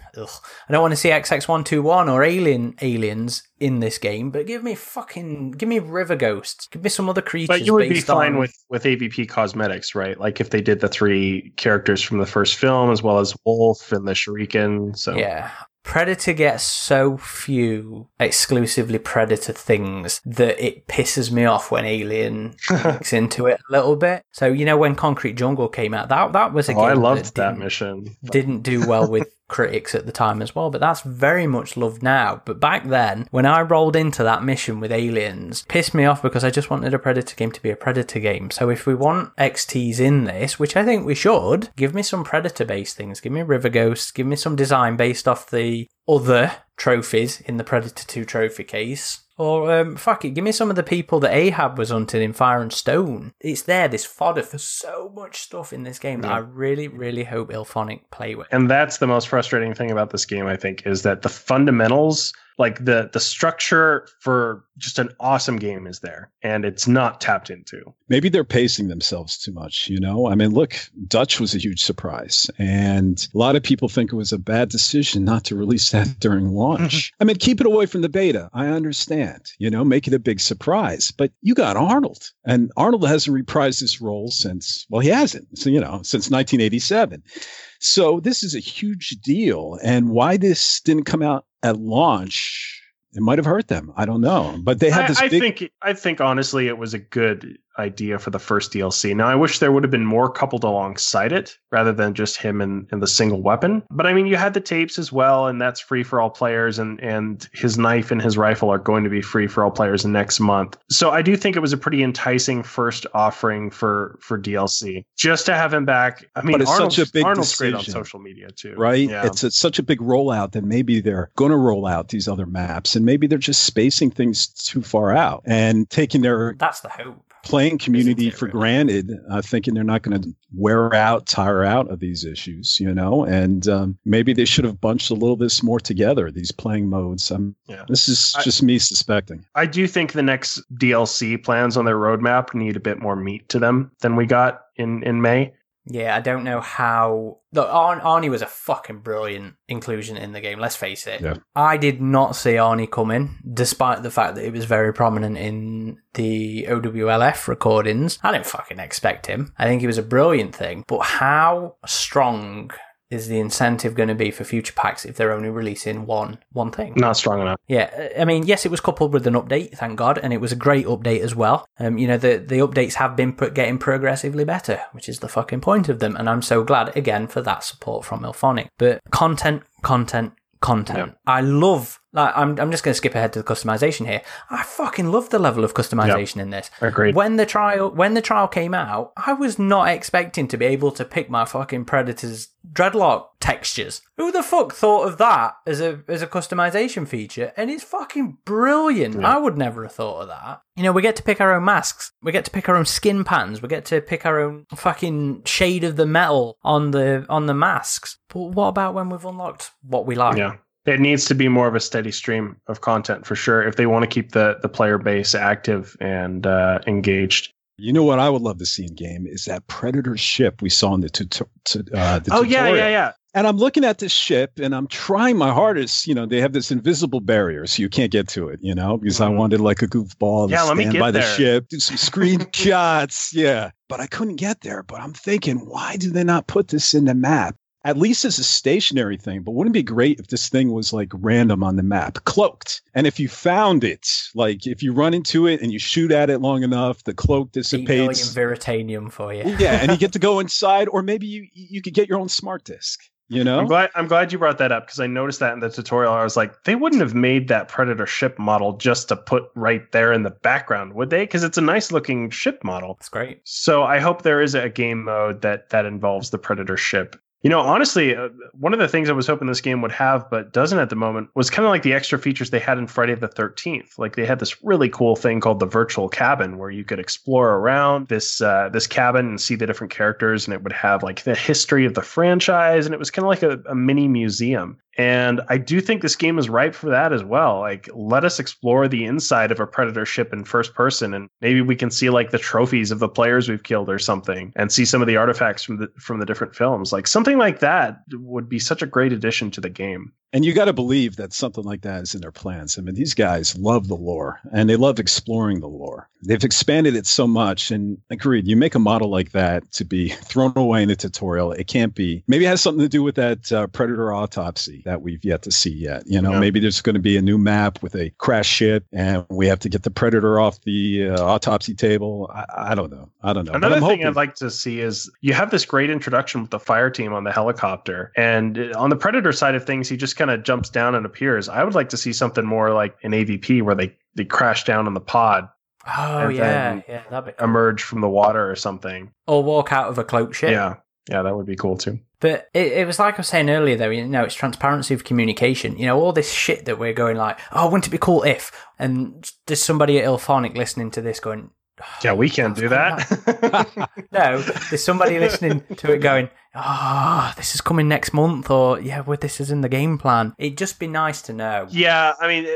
I don't want to see XX121 or Alien aliens in this game. But give me fucking, give me River Ghosts. Give me some other creatures. but you would be fine on- with with AVP cosmetics, right? Like if they did the three characters from the first film as well as Wolf and the Shuriken. So Yeah. Predator gets so few exclusively Predator things that it pisses me off when Alien gets into it a little bit. So you know when Concrete Jungle came out, that that was oh, a Oh, game I loved that didn't- mission. didn't do well with critics at the time as well, but that's very much loved now. But back then, when I rolled into that mission with aliens, pissed me off because I just wanted a Predator game to be a Predator game. So if we want XTs in this, which I think we should, give me some Predator based things. Give me River Ghosts, give me some design based off the other trophies in the Predator 2 trophy case. Or um, fuck it, give me some of the people that Ahab was hunting in Fire and Stone. It's there, this fodder for so much stuff in this game that I really, really hope IllFonic play with. And that's the most frustrating thing about this game, I think, is that the fundamentals, like the the structure for just an awesome game is there and it's not tapped into. Maybe they're pacing themselves too much, you know? I mean, look, Dutch was a huge surprise. And a lot of people think it was a bad decision not to release that during launch. Mm-hmm. I mean, keep it away from the beta. I understand, you know, make it a big surprise. But you got Arnold. And Arnold hasn't reprised his role since, well, he hasn't, so, you know, since 1987. So this is a huge deal. And why this didn't come out at launch, it might have hurt them. I don't know. But they had I, this I big. think I think honestly it was a good idea for the first DLC. Now I wish there would have been more coupled alongside it rather than just him and, and the single weapon. But I mean you had the tapes as well, and that's free for all players and, and his knife and his rifle are going to be free for all players next month. So I do think it was a pretty enticing first offering for for DLC. Just to have him back. I mean But it's such Arnold's, a big Arnold's great on social media too. right? Yeah. It's, it's such a big rollout that maybe they're going to roll out these other maps and maybe they're just spacing things too far out and taking their That's the hope. Playing community it for granted, uh, thinking they're not going to wear out, tire out of these issues, you know? And um, maybe they should have bunched a little bit more together, these playing modes. Um, Yeah. This is I- just me suspecting. I do think the next DLC plans on their roadmap need a bit more meat to them than we got in in May. Yeah, I don't know how. Look, Ar- Arnie was a fucking brilliant inclusion in the game. Let's face it. Yeah. I did not see Arnie coming, despite the fact that he was very prominent in the OWLF recordings. I didn't fucking expect him. I think he was a brilliant thing. But how strong is the incentive going to be for future packs if they're only releasing one one thing? Not strong enough. Yeah, I mean, yes, it was coupled with an update, thank God, and it was a great update as well. Um, you know, the the updates have been getting progressively better, which is the fucking point of them, and I'm so glad again for that support from IllFonic. But content, content, content. I love. Like, I'm I'm just going to skip ahead to the customization here. I fucking love the level of customization in this. Agreed. When the trial when the trial came out, I was not expecting to be able to pick my fucking predator's dreadlock textures. Who the fuck thought of that as a as a customization feature? And it's fucking brilliant. Yeah. I would never have thought of that. You know, we get to pick our own masks. We get to pick our own skin patterns. We get to pick our own fucking shade of the metal on the on the masks. But what about when we've unlocked what we like? Yeah. It needs to be more of a steady stream of content for sure if they want to keep the, the player base active and uh, engaged. You know what I would love to see in game is that Predator ship we saw in the, tut- tu- uh, the Oh, yeah, tutorial. yeah, yeah. And I'm looking at this ship and I'm trying my hardest. You know, they have this invisible barrier, so you can't get to it, you know, because I Mhm. wanted like a goofball to Yeah, let me stand get by the ship, do some screenshots. yeah. But I couldn't get there. But I'm thinking, why do they not put this in the map? At least as a stationary thing, but wouldn't it be great if this thing was like random on the map, cloaked? And if you found it, like if you run into it and you shoot at it long enough, the cloak Eight million dissipates. veritanium for you. yeah, and you get to go inside, or maybe you you could get your own smart disc. You know, I'm glad I'm glad you brought that up because I noticed that in the tutorial. I was like, they wouldn't have made that Predator ship model just to put right there in the background, would they? Because it's a nice looking ship model. That's great. So I hope there is a game mode that that involves the Predator ship. You know, honestly, uh, one of the things I was hoping this game would have, but doesn't at the moment, was kind of like the extra features they had in Friday the 13th. Like they had this really cool thing called the virtual cabin, where you could explore around this uh, this cabin and see the different characters, and it would have like the history of the franchise, and it was kind of like a, a mini museum. And I do think this game is ripe for that as well. Like, let us explore the inside of a predator ship in first person, and maybe we can see like the trophies of the players we've killed or something, and see some of the artifacts from the from the different films. Like something like that would be such a great addition to the game. And you got to believe that something like that is in their plans. I mean, these guys love the lore and they love exploring the lore. They've expanded it so much. And agreed, you make a model like that to be thrown away in a tutorial. It can't be. Maybe it has something to do with that uh, predator autopsy that we've yet to see yet. You know, Yeah. maybe there's going to be a new map with a crash ship and we have to get the predator off the uh, autopsy table. I, I don't know. I don't know. Another thing hoping- I'd like to see is you have this great introduction with the fire team on the helicopter, and uh, on the predator side of things, he just kind of jumps down and appears. I would like to see something more like an AVP where they they crash down on the pod, Oh yeah, yeah, that'd be cool. emerge from the water or something. or walk out of a cloak ship. Yeah, yeah, that would be cool too. But it, it was like I was saying earlier, though. You know, it's transparency of communication. You know, all this shit that we're going like, oh, wouldn't it be cool if? And there's somebody at IllFonic listening to this going, Yeah, we can't do that. no. There's somebody listening to it going, ah, this is coming next month, or yeah, well, this is in the game plan. It'd just be nice to know. Yeah, I mean,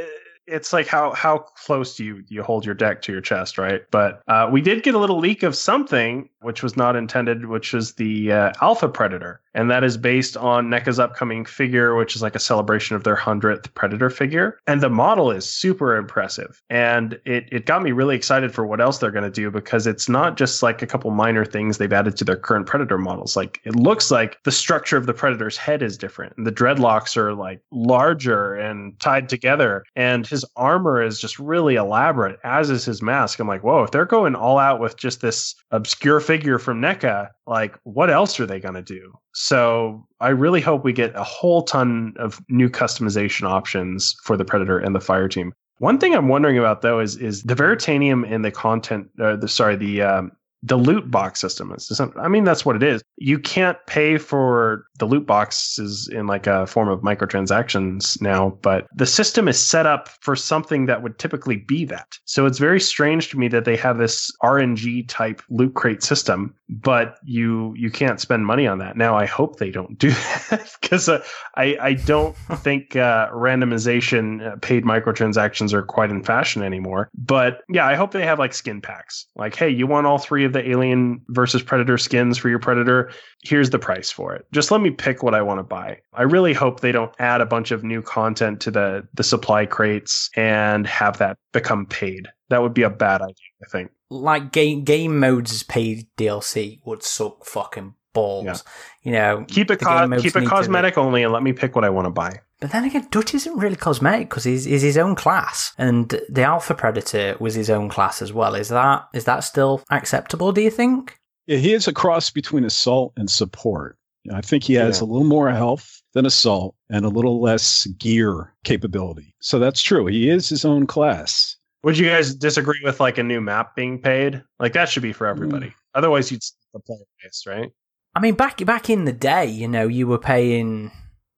it's like how how close you you hold your deck to your chest, right? But uh, we did get a little leak of something which was not intended, which was the uh, Alpha Predator, and that is based on NECA's upcoming figure, which is like a celebration of their hundredth Predator figure, and the model is super impressive, and it it got me really excited for what else they're going to do because it's not just like a couple minor things they've added to their current Predator models. Like it looks like the structure of the Predator's head is different, and the dreadlocks are like larger and tied together, and his armor is just really elaborate, as is his mask. I'm like, whoa, if they're going all out with just this obscure figure from NECA, like what else are they going to do? So I really hope we get a whole ton of new customization options for the Predator and the Fire Team. One thing I'm wondering about though is is the Veritanium and the content, uh, the sorry, the um, the loot box system is. I mean, that's what it is. You can't pay for the loot boxes in like a form of microtransactions now, but the system is set up for something that would typically be that. So it's very strange to me that they have this RNG type loot crate system, but you you can't spend money on that. Now I hope they don't do that because uh, I I don't think uh, randomization uh, paid microtransactions are quite in fashion anymore. But yeah, I hope they have like skin packs. Like, hey, you want all three of the Alien versus Predator skins for your Predator? Here's the price for it. Just let me pick what I want to buy. I really hope they don't add a bunch of new content to the the supply crates and have that become paid. That would be a bad idea, I think. Like game game modes as paid DLC would suck fucking balls. You know, Keep it co- keep it cosmetic only, and let me pick what I want to buy. But then again, Dutch isn't really cosmetic because he's, he's his own class, and the Alpha Predator was his own class as well. Is that is that still acceptable? Do you think? Yeah, he is a cross between assault and support. I think he has Yeah. a little more health than assault and a little less gear capability. So that's true. He is his own class. Would you guys disagree with like a new map being paid? Like that should be for everybody. Mm. Otherwise, you'd split the player base, right? I mean, back back in the day, you know, you were paying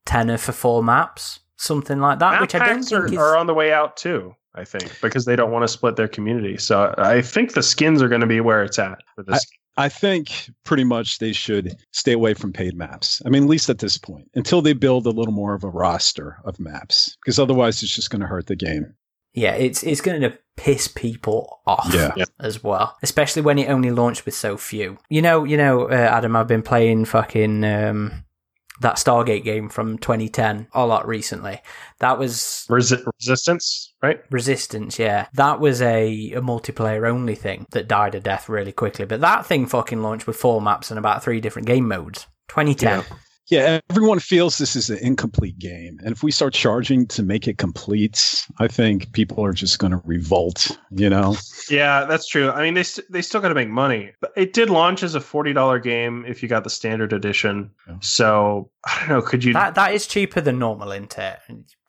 tenner for four maps, something like that, Map which I don't packs think are, is. are on the way out too. I think because they don't want to split their community. So I think the skins are going to be where it's at for this. I think pretty much they should stay away from paid maps. I mean, at least at this point, until they build a little more of a roster of maps, because otherwise it's just going to hurt the game. Yeah, it's it's going to piss people off Yeah. Yeah. as well, especially when it only launched with so few. You know, you know, uh, Adam, I've been playing fucking um, that Stargate game from 2010 a lot recently. That was Resi- resistance, right? Resistance, yeah. That was a, a multiplayer only thing that died a death really quickly. But that thing fucking launched with four maps and about three different game modes. 2010. Yeah, everyone feels this is an incomplete game. And if we start charging to make it complete, I think people are just going to revolt, you know? Yeah, that's true. I mean, they st- they still got to make money. But it did launch as a forty dollar game if you got the standard edition. Yeah. So I don't know. Could you? That that is cheaper than normal, isn't it?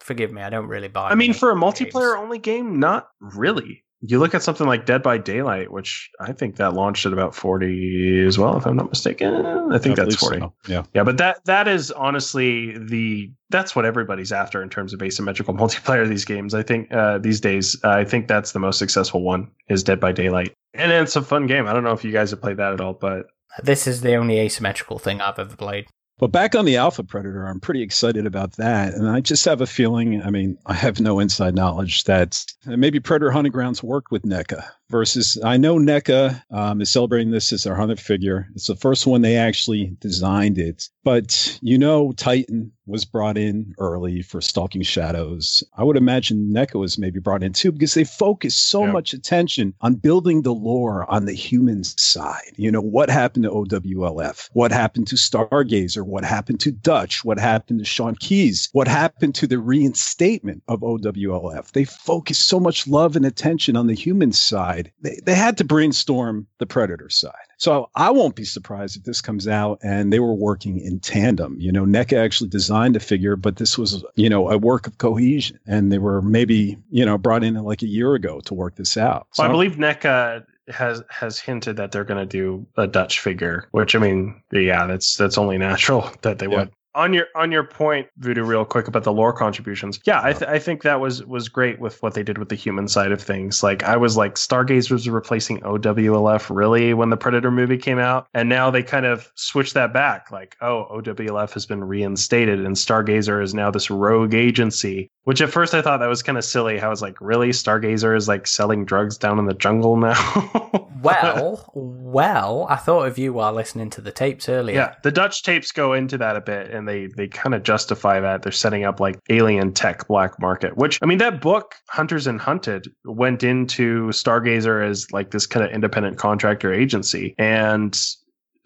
Forgive me, I don't really buy. I mean, for a games. multiplayer only game, not really. You look at something like Dead by Daylight, which I think that launched at about forty as well, if I'm not mistaken. I think I that's forty. so. Yeah. Yeah, but that that is honestly the that's what everybody's after in terms of asymmetrical multiplayer. These games, I think, uh, these days, uh, I think that's the most successful one is Dead by Daylight, and it's a fun game. I don't know if you guys have played that at all, but This is the only asymmetrical thing I've ever played. But back on the Alpha Predator, I'm pretty excited about that. And I just have a feeling, I mean, I have no inside knowledge that maybe Predator Hunting Grounds worked with NECA versus I know NECA um, is celebrating this as their 100th figure. It's the first one they actually designed it. But you know, Titan was brought in early for Stalking Shadows. I would imagine NECA was maybe brought in too because they focus so Yeah. much attention on building the lore on the human side. You know, what happened to OWLF? What happened to Stargazer? What happened to Dutch? What happened to Sean Keyes? What happened to the reinstatement of OWLF? They focus so much love and attention on the human side. They, they had to brainstorm the Predator side. So I won't be surprised if this comes out and they were working in tandem. You know, NECA actually designed the figure, but this was, you know, a work of cohesion. And they were maybe, you know, brought in like a year ago to work this out. well, I believe NECA has has hinted that they're going to do a Dutch figure, which I mean, yeah, that's that's only natural that they Yeah. would. On your on your point, Voodoo, real quick about the lore contributions. Yeah, I, th- I think that was was great with what they did with the human side of things. Like I was like, Stargazer was replacing OWLF really when the Predator movie came out, and now they kind of switched that back. Like, oh, OWLF has been reinstated, and Stargazer is now this rogue agency. Which at first I thought that was kind of silly. I was like, really, Stargazer is like selling drugs down in the jungle now. Well, well, I thought of you while listening to the tapes earlier. Yeah, the Dutch tapes go into that a bit, and they they kind of justify that they're setting up like alien tech black market. Which I mean, that book Hunters and Hunted went into Stargazer as like this kind of independent contractor agency, and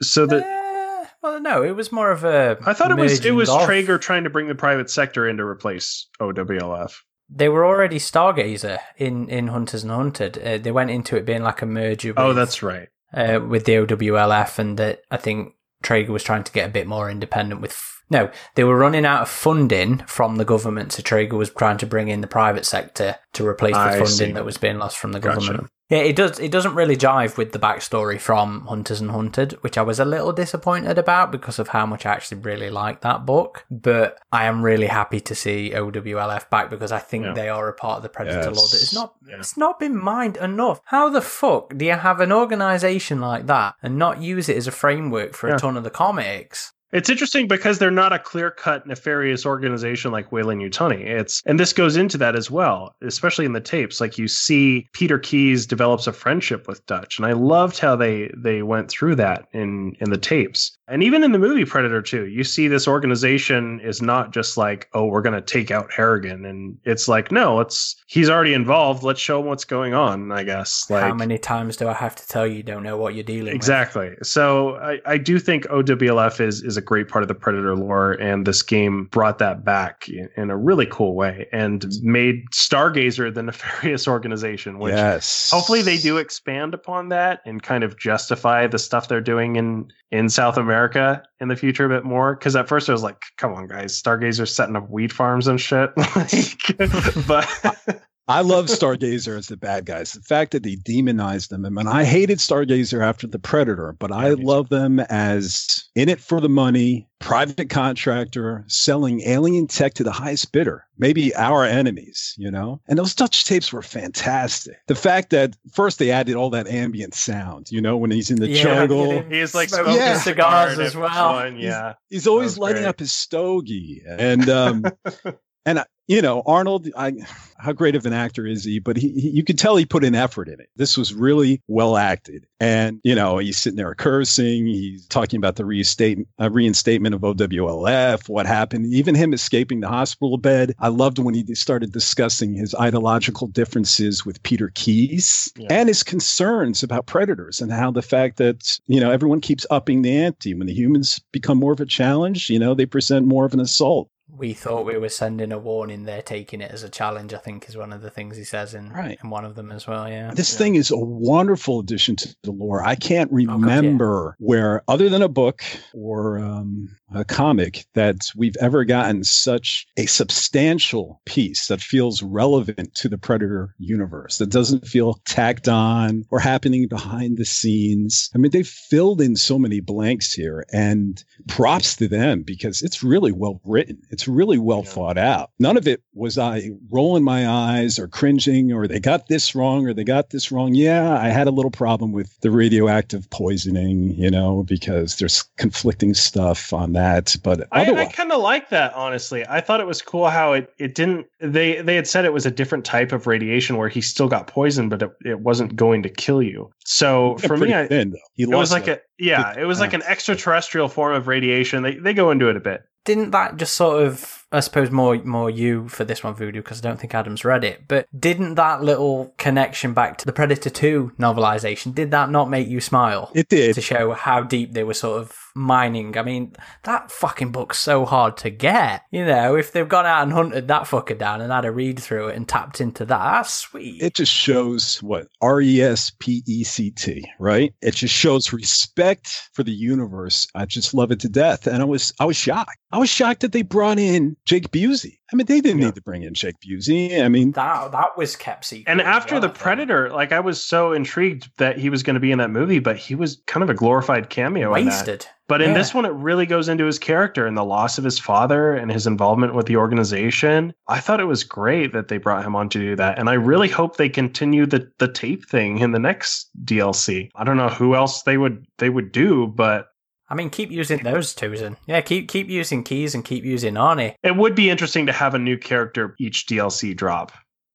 so that Eh, well, no, it was more of a. I thought it was it was of- Traeger trying to bring the private sector in to replace OWLF. They were already Stargazer in, in Hunters and Hunted. Uh, they went into it being like a merger with, Oh, that's right. uh, with the OWLF, and that I think Traeger was trying to get a bit more independent with. No, they were running out of funding from the government, so Traeger was trying to bring in the private sector to replace the I funding see. that was being lost from the Gotcha. government. Yeah, it does. It doesn't really jive with the backstory from Hunters and Hunted, which I was a little disappointed about because of how much I actually really liked that book. But I am really happy to see OWLF back because I think Yeah. they are a part of the Predator Yes. Lord that is not. Yeah. It's not been mined enough. How the fuck do you have an organization like that and not use it as a framework for Yeah. a ton of the comics? It's interesting because they're not a clear cut nefarious organization like Weyland Yutani. It's and this goes into that as well, especially in the tapes. Like you see Peter Keyes develops a friendship with Dutch. And I loved how they they went through that in in the tapes. And even in the movie Predator 2, you see this organization is not just like, oh, we're going to take out Harrigan. And it's like, no, it's he's already involved. Let's show him what's going on, I guess. Like, How many times do I have to tell you, you don't know what you're dealing with? exactly. So I, I do think OWLF is, is a great part of the Predator lore. And this game brought that back in, in a really cool way and made Stargazer the nefarious organization, which yes. hopefully they do expand upon that and kind of justify the stuff they're doing in in South America in the future a bit more. Because at first I was like, "Come on, guys, Stargazer setting up wheat farms and shit." like, but I love Stargazer as the bad guys. The fact that they demonized them. I mean, I hated Stargazer after the Predator, but I love them as in it for the money, private contractor selling alien tech to the highest bidder, maybe our enemies, you know? And those Dutch tapes were fantastic. The fact that first they added all that ambient sound, you know, when he's in the Yeah, jungle. he's like Smoking smoking Yeah. cigars as well. everyone, Yeah, He's always lighting great. up his stogie. And um and uh, you know, Arnold, I how great of an actor is he? But he, he you could tell he put an effort in it. This was really well acted. And you know, he's sitting there cursing. He's talking about the reinstatement, uh, reinstatement of OWLF. What happened? Even him escaping the hospital bed. I loved when he started discussing his ideological differences with Peter Keyes Yeah. and his concerns about predators and how the fact that you know everyone keeps upping the ante when the humans become more of a challenge. You know, they present more of an assault. We thought we were sending a warning. They're taking it as a challenge. I think is one of the things he says in Right. in one of them as well. Yeah. This Yeah. thing is a wonderful addition to the lore. I can't Oh, yeah. remember where, other than a book or um, a comic, that we've ever gotten such a substantial piece that feels relevant to the Predator universe, that doesn't feel tacked on or happening behind the scenes. I mean, they've filled in so many blanks here, and props to them because it's really well written. It's really well Yeah. thought out. None of it was I rolling my eyes or cringing or they got this wrong or they got this wrong. Yeah, I had a little problem with the radioactive poisoning, you know, because there's conflicting stuff on that. But I, I kind of like that honestly. I thought it was cool how it, it didn't they they had said it was a different type of radiation where he still got poisoned, but it, it wasn't going to kill you. So they're for me, I, thin, though. He it was like a yeah, it was like an extraterrestrial form of radiation. They they go into it a bit. Didn't that just sort of I suppose more more you for this one voodoo because I don't think Adam's read it but didn't that little connection back to the Predator 2 novelization did that not make you smile it did. to show how deep they were sort of mining I mean that fucking book's so hard to get you know if they've gone out and hunted that fucker down and had a read through it and tapped into that that's sweet It just shows what R E S P E C T, right? It just shows respect for the universe. I just love it to death. And I was I was shocked. I was shocked that they brought in Jake Busey. I mean, they didn't Yeah. need to bring in Jake Busey. I mean, that that was kept secret And after well, the Predator, like I was so intrigued that he was going to be in that movie, but he was kind of a glorified cameo in that. wasted But in Yeah. this one, it really goes into his character and the loss of his father and his involvement with the organization. I thought it was great that they brought him on to do that. And I really hope they continue the, the tape thing in the next DLC. I don't know who else they would they would do, but I mean keep using those twos and yeah keep keep using keys and keep using Arnie it would be interesting to have a new character each DLC drop.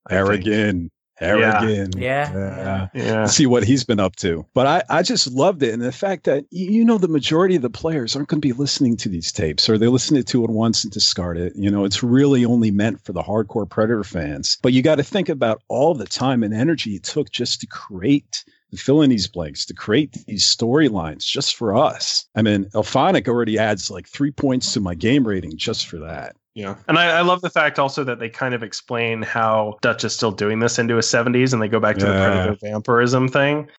I think. Harrigan, Harrigan. Yeah. Yeah. Yeah. See what he's been up to. But I, I just loved it. And the fact that, you know, the majority of the players aren't going to be listening to these tapes or they listen to it once and discard it. You know, it's really only meant for the hardcore Predator fans. But you got to think about all the time and energy it took just to create to fill in these blanks, to create these storylines just for us. I mean, IllFonic already adds like three points to my game rating just for that. Yeah. And I, I love the fact also that they kind of explain how Dutch is still doing this into his 70s and they go back to the Yeah. predator vampirism thing.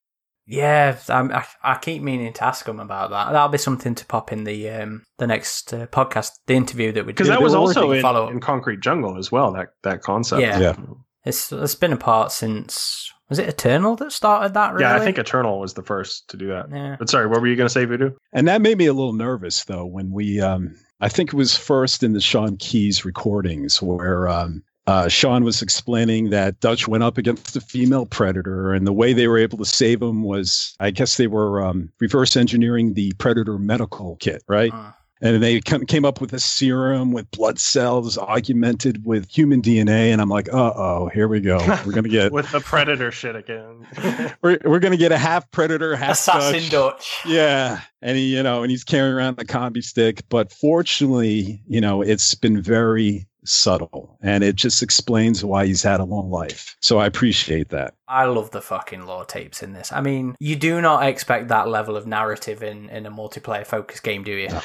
Yeah, I'm, I, I keep meaning to ask them about that. That'll be something to pop in the um the next uh, podcast, the interview that we do. Because that was also working in, follow-up. in Concrete Jungle as well, that, that concept. Yeah. Yeah. It's it's been apart since was it Eternal that started that? Really? Yeah, I think Eternal was the first to do that. Yeah. But sorry, what were you going to say, Voodoo? And that made me a little nervous, though, when we, um, I think it was first in the Sean Keyes recordings where um, uh, Sean was explaining that Dutch went up against a female predator, and the way they were able to save him was, I guess they were um, reverse engineering the predator medical kit, right? Uh, and they came up with a serum with blood cells augmented with human DNA, and I'm like, uh oh, here we go. We're gonna get with the predator shit again. we're we're gonna get a half predator, half assassin Dutch. Dutch. Yeah, and he, you know, and he's carrying around the combi stick. But fortunately, you know, it's been very subtle and it just explains why he's had a long life. So I appreciate that. I love the fucking lore tapes in this. I mean, you do not expect that level of narrative in, in a multiplayer focused game, do you? No,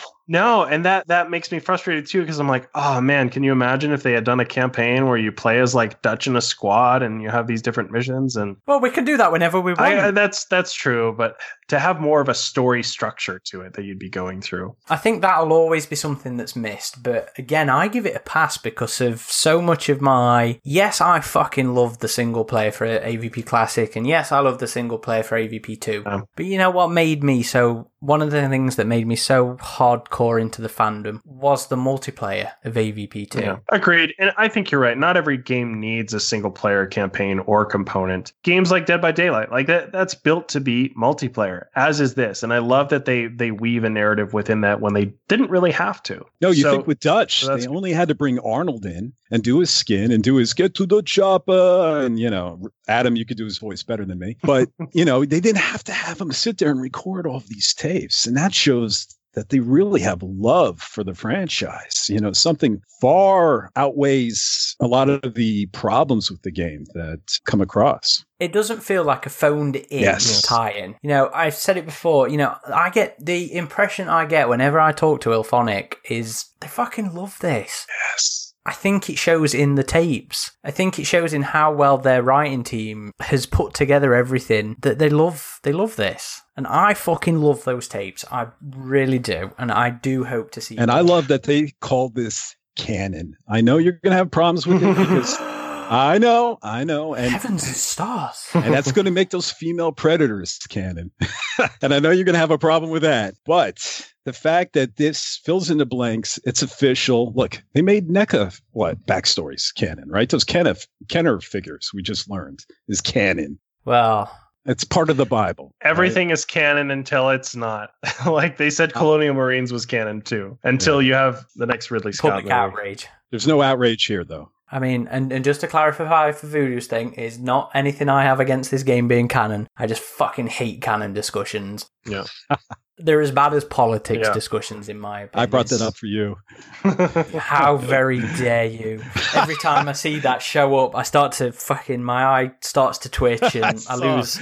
and that that makes me frustrated too because I'm like, oh man, can you imagine if they had done a campaign where you play as like Dutch in a squad and you have these different missions and Well, we can do that whenever we want. I, that's that's true, but to have more of a story structure to it that you'd be going through. I think that'll always be something that's missed, but again, I give it a pass because of so much of my yes, I fucking love the single player for AVP Classic, and yes, I love the single player for AVP two. Um, but you know what made me so one of the things that made me so hardcore into the fandom was the multiplayer of AVP two. Yeah, agreed. And I think you're right. Not every game needs a single player campaign or component. Games like Dead by Daylight, like that, that's built to be multiplayer, as is this. And I love that they they weave a narrative within that when they didn't really have to. No, you So- think with Dutch, so they only had to bring Arnold in and do his skin and do his get to the chopper. And, you know, Adam, you could do his voice better than me. But, you know, they didn't have to have him sit there and record all of these tapes. And that shows that they really have love for the franchise. You know, something far outweighs a lot of the problems with the game that come across. it doesn't feel like a phoned in Yes. tie-in. You know, I've said it before. You know, I get the impression I get whenever I talk to IllFonic is they fucking love this. Yes. I think it shows in the tapes. I think it shows in how well their writing team has put together everything that they love. They love this, and I fucking love those tapes. I really do, and I do hope to see. And I love that they call this canon. I know you're going to have problems with it because I know, I know. And heavens and stars. and that's going to make those female predators canon. and I know you're going to have a problem with that. But the fact that this fills in the blanks, it's official. Look, they made NECA what backstories canon, right? Those Kenner Kenner figures we just learned is canon. well, It's part of the Bible. right? Everything is canon until it's not. like they said, oh. Colonial Marines was canon too. Until you have the next Ridley Scott public movie. outrage. There's no outrage here, though. I mean, and, and just to clarify for Voodoo's thing, is not anything I have against this game being canon. I just fucking hate canon discussions. Yeah. They're as bad as politics Yeah. discussions, in my opinion. I brought that up for you. How very dare you? Every time I see that show up, I start to fucking my eye starts to twitch and I, saw. lose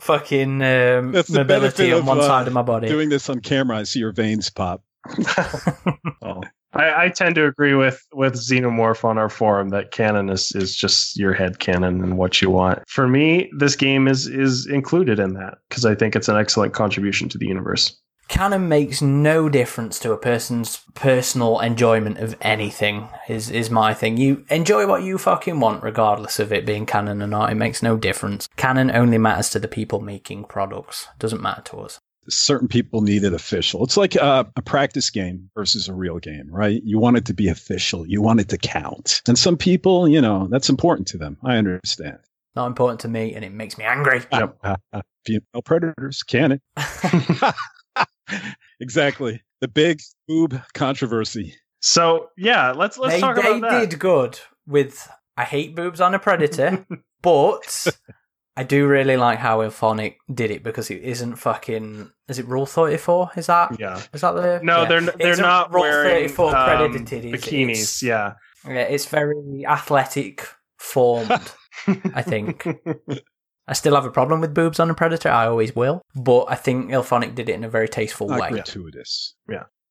fucking um, That's the mobility benefit on of, one uh, side of my body. Doing this on camera, I see your veins pop. Oh. I, I tend to agree with with Xenomorph on our forum that canon is, is just your head canon and what you want. For me, this game is is included in that because I think it's an excellent contribution to the universe. canon makes no difference to a person's personal enjoyment of anything is is my thing. You enjoy what you fucking want regardless of it being canon or not. It makes no difference. Canon only matters to the people making products. Doesn't matter to us certain people need it official. It's like uh, a practice game versus a real game, right? You want it to be official. You want it to count. And some people, you know, that's important to them. I understand. not important to me and it makes me angry Yep. Female predators can it. exactly. The big boob controversy. So yeah, let's let's they talk they about that. did good with i hate boobs on a predator but I do really like how IllFonic did it because it isn't fucking. Is it Rule Thirty Four? Is that Yeah. is that the? No, yeah. they're they're isn't Rule 34 um, credited. Bikinis. it's- yeah. yeah, it's very athletic formed. I think. I still have a problem with boobs on a predator. I always will, but I think IllFonic did it in a very tasteful Not way. gratuitous.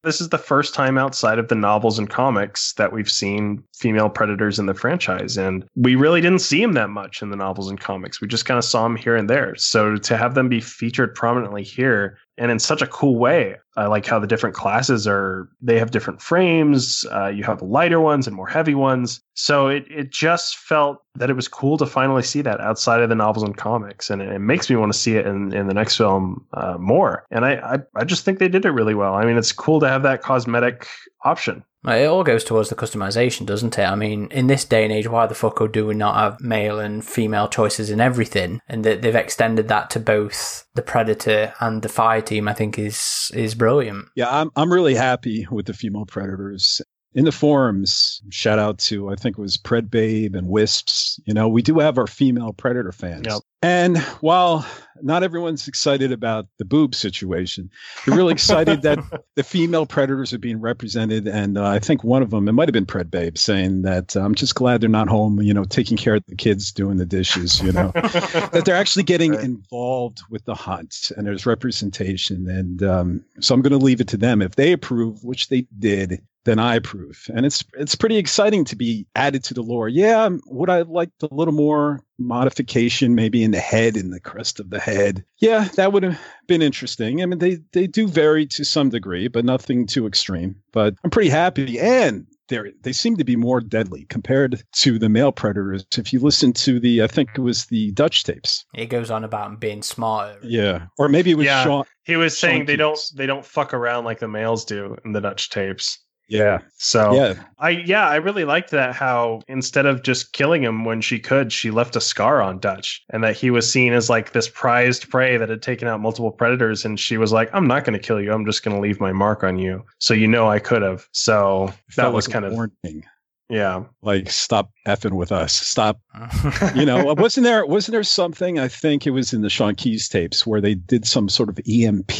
This is the first time outside of the novels and comics that we've seen female predators in the franchise. And we really didn't see them that much in the novels and comics. We just kind of saw them here and there. So to have them be featured prominently here and in such a cool way, I like how the different classes are, they have different frames. Uh, you have lighter ones and more heavy ones. So it, it just felt that it was cool to finally see that outside of the novels and comics. And it, it makes me want to see it in, in the next film uh, more. And I, I, I just think they did it really well. I mean, it's cool to have that cosmetic option. It all goes towards the customization, doesn't it? I mean, in this day and age, why the fuck do we not have male and female choices in everything? And that they've extended that to both the Predator and the Fire Team, I think is is brilliant. Yeah, I'm I'm really happy with the female Predators in the forums, shout out to I think it was Pred Babe and Wisps. You know, we do have our female predator fans. Yep. And while not everyone's excited about the boob situation, they're really excited that the female predators are being represented. And uh, I think one of them, it might have been Pred Babe, saying that uh, I'm just glad they're not home, you know, taking care of the kids, doing the dishes, you know, that they're actually getting right. involved with the hunt and there's representation. And um, so I'm going to leave it to them. If they approve, which they did, then I approve. And it's it's pretty exciting to be added to the lore. Yeah, would I like a little more modification, maybe in the head, in the crest of the head? Yeah, that would have been interesting. I mean, they they do vary to some degree, but nothing too extreme. But I'm pretty happy. And they they seem to be more deadly compared to the male predators. If you listen to the, I think it was the Dutch tapes. It goes on about being smarter. Yeah, or maybe it was yeah. Sean. He was saying Sean they don't they don't fuck around like the males do in the Dutch tapes. Yeah. So yeah. I yeah, I really liked that how instead of just killing him when she could, she left a scar on Dutch and that he was seen as like this prized prey that had taken out multiple predators and she was like, I'm not gonna kill you, I'm just gonna leave my mark on you. So you know I could have. So that was like kind of warning. Yeah. Like stop effing with us. Stop. you know, uh, wasn't there wasn't there something I think it was in the Sean Keyes tapes where they did some sort of EMP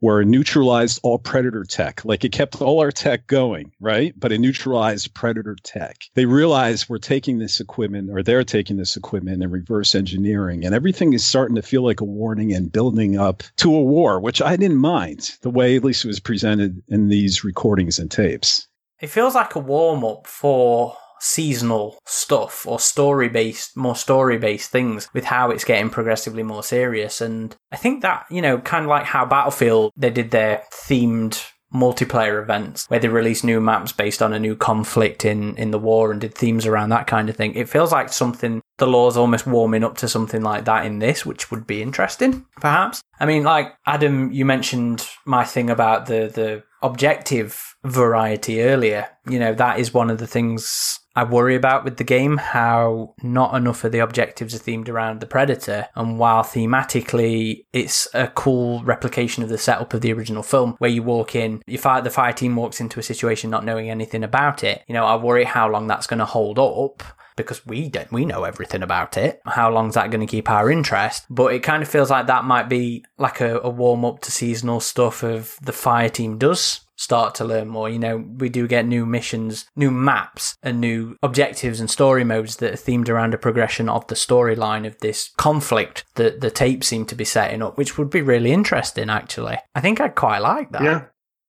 where it neutralized all predator tech. Like it kept all our tech going, right? But it neutralized predator tech. They realized we're taking this equipment or they're taking this equipment and reverse engineering and everything is starting to feel like a warning and building up to a war, which I didn't mind the way at least it was presented in these recordings and tapes. It feels like a warm up for seasonal stuff or story based, more story based things with how it's getting progressively more serious. And I think that, you know, kind of like how Battlefield, they did their themed multiplayer events where they released new maps based on a new conflict in, in the war and did themes around that kind of thing. It feels like something the lore's almost warming up to something like that in this, which would be interesting, perhaps. I mean, like Adam, you mentioned my thing about the the objective variety earlier. You know, that is one of the things I worry about with the game how not enough of the objectives are themed around the Predator. And while thematically it's a cool replication of the setup of the original film, where you walk in, you fight, the fire team walks into a situation not knowing anything about it, you know, I worry how long that's going to hold up because we don't we know everything about it. How long's that going to keep our interest? But it kind of feels like that might be like a, a warm up to seasonal stuff of the fire team does start to learn more. You know, we do get new missions, new maps, and new objectives and story modes that are themed around a progression of the storyline of this conflict that the tape seem to be setting up, which would be really interesting, actually. I think I'd quite like that. Yeah.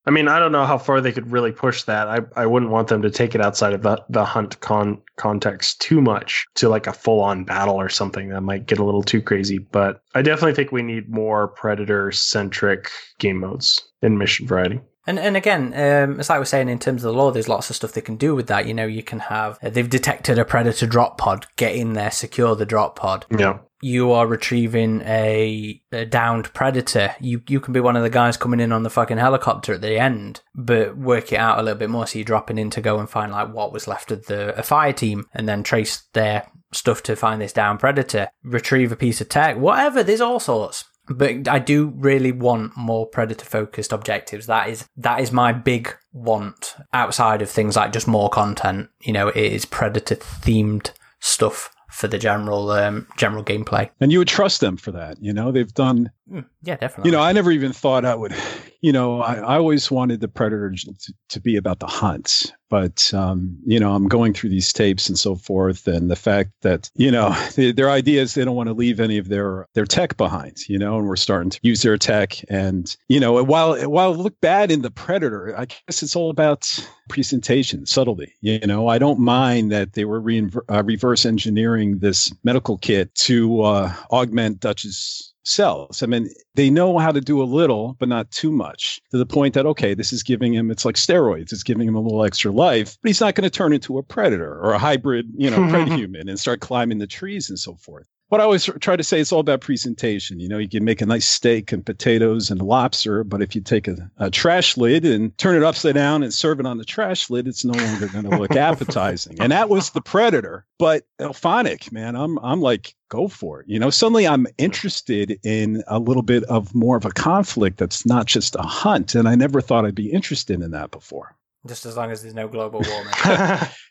I mean, I don't know how far they could really push that. I, I wouldn't want them to take it outside of the, the hunt con context too much to like a full on battle or something that might get a little too crazy. But I definitely think we need more predator centric game modes in mission variety. And and again, um, it's like we're saying in terms of the lore, there's lots of stuff they can do with that. You know, you can have uh, they've detected a predator drop pod, get in there, secure the drop pod. Yeah. You are retrieving a, a downed predator. You you can be one of the guys coming in on the fucking helicopter at the end, but work it out a little bit more. So you're dropping in to go and find like what was left of the a fire team, and then trace their stuff to find this down predator. Retrieve a piece of tech, whatever. There's all sorts but I do really want more predator focused objectives. That is that is my big want outside of things like just more content. You know, it is predator themed stuff for the general um, general gameplay. And you would trust them for that. You know, they've done. Mm, yeah, definitely. You know, I never even thought I would. You know, I, I always wanted the predator to, to be about the hunt but um, you know i'm going through these tapes and so forth and the fact that you know they, their idea is they don't want to leave any of their their tech behind you know and we're starting to use their tech. And you know while while it look bad in the predator i guess it's all about presentation subtlety you know? I don't mind that they were re- uh, reverse engineering this medical kit to uh, augment dutch's cells. I mean, they know how to do a little, but not too much to the point that, okay, this is giving him, it's like steroids, it's giving him a little extra life, but he's not going to turn into a predator or a hybrid, you know, human and start climbing the trees and so forth. What I always try to say, it's all about presentation. You know, you can make a nice steak and potatoes and lobster, but if you take a, a trash lid and turn it upside down and serve it on the trash lid, it's no longer going to look appetizing. And that was the Predator. But IllFonic, man, I'm I'm like, go for it. You know, suddenly I'm interested in a little bit of more of a conflict that's not just a hunt, and I never thought I'd be interested in that before. Just as long as there's no global warming.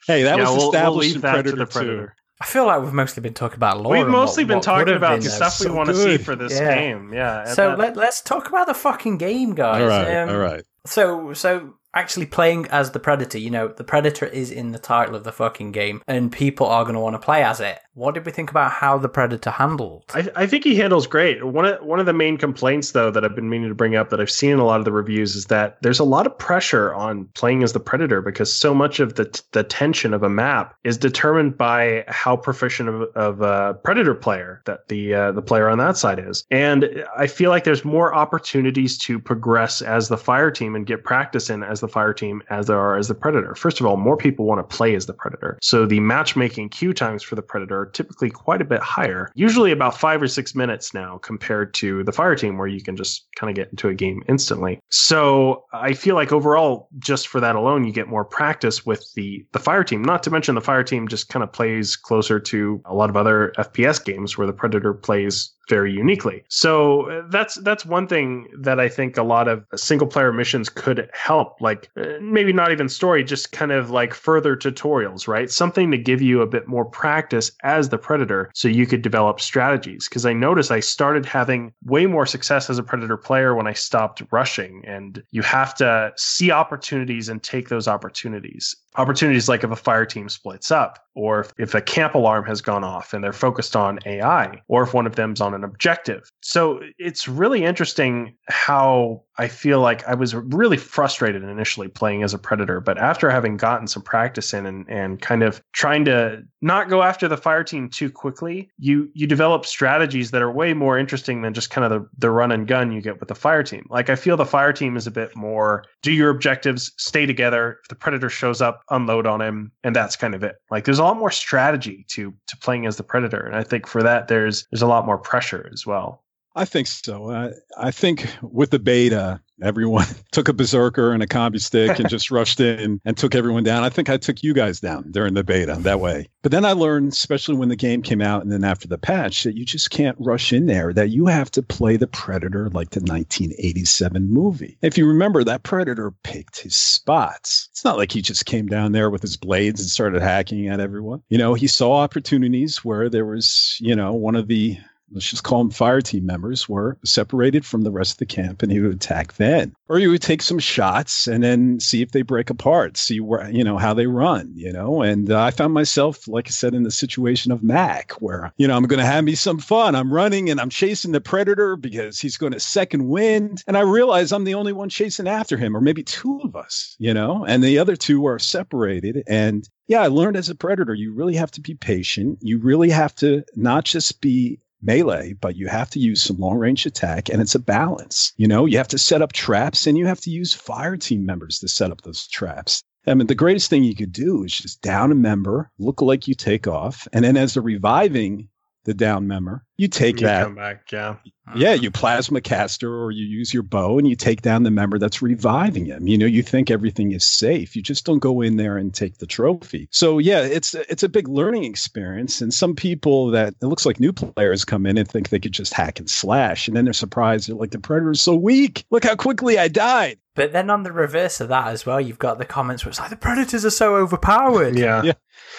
hey, that Yeah, was we'll- we'll established leave in that to Predator, the 2. Predator. I feel like we've mostly been talking about lore. We've mostly what- been what talking about been the there. stuff we want to see for this Yeah. game. Yeah. So that- let, let's talk about the fucking game, guys. All right, Um, all right. So, so actually playing as the Predator, you know, the Predator is in the title of the fucking game, and people are going to want to play as it. What did we think about how the Predator handled? I, I think he handles great. One of one of the main complaints, though, that I've been meaning to bring up that I've seen in a lot of the reviews is that there's a lot of pressure on playing as the predator because so much of the the tension of a map is determined by how proficient of, of a predator player that the uh, the player on that side is. And I feel like there's more opportunities to progress as the fire team and get practice in as the fire team as there are as the predator. First of all, more people want to play as the predator, so the matchmaking queue times for the predator are typically quite a bit higher, usually about five or six minutes now compared to the fire team where you can just kind of get into a game instantly. So I feel like overall, just for that alone, you get more practice with the the fire team. Not to mention the fire team just kind of plays closer to a lot of other FPS games where the predator plays very uniquely. So uh, that's that's one thing that I think a lot of single player missions could help like uh, maybe not even story just kind of like further tutorials, right? Something to give you a bit more practice as the predator so you could develop strategies because I noticed I started having way more success as a predator player when I stopped rushing and you have to see opportunities and take those opportunities. Opportunities like if a fire team splits up, or if, if a camp alarm has gone off and they're focused on AI, or if one of them's on an objective. So it's really interesting how I feel like I was really frustrated initially playing as a predator, but after having gotten some practice in and, and kind of trying to not go after the fire team too quickly, you you develop strategies that are way more interesting than just kind of the, the run and gun you get with the fire team. Like I feel the fire team is a bit more do your objectives, stay together. If the predator shows up, unload on him, and that's kind of it. Like there's a lot more strategy to to playing as the predator, and I think for that there's there's a lot more pressure as well. I think so. I, I think with the beta, everyone took a berserker and a combi stick and just rushed in and took everyone down. I think I took you guys down during the beta that way. But then I learned, especially when the game came out and then after the patch, that you just can't rush in there, that you have to play the Predator like the 1987 movie. If you remember, that Predator picked his spots. It's not like he just came down there with his blades and started hacking at everyone. You know, he saw opportunities where there was, you know, one of the let's just call them fire team members, were separated from the rest of the camp and he would attack then. Or he would take some shots and then see if they break apart, see where, you know, how they run, you know. And uh, I found myself, like I said, in the situation of Mac, where, you know, I'm going to have me some fun. I'm running and I'm chasing the predator because he's going to second wind. And I realize I'm the only one chasing after him, or maybe two of us, you know, and the other two are separated. And yeah, I learned as a predator, you really have to be patient. You really have to not just be melee, but you have to use some long range attack and it's a balance. You know, you have to set up traps and you have to use fire team members to set up those traps. I mean, the greatest thing you could do is just down a member, look like you take off, and then as they're reviving the down member, you take You that come back, yeah. Yeah, you plasma caster or you use your bow and you take down the member that's reviving him. You know, you think everything is safe. You just don't go in there and take the trophy. So yeah, it's it's a big learning experience. And some people that it looks like new players come in and think they could just hack and slash, and then they're surprised. They're like, the predator is so weak. Look how quickly I died. But then on the reverse of that as well, you've got the comments where it's like the predators are so overpowered. Yeah. Yeah.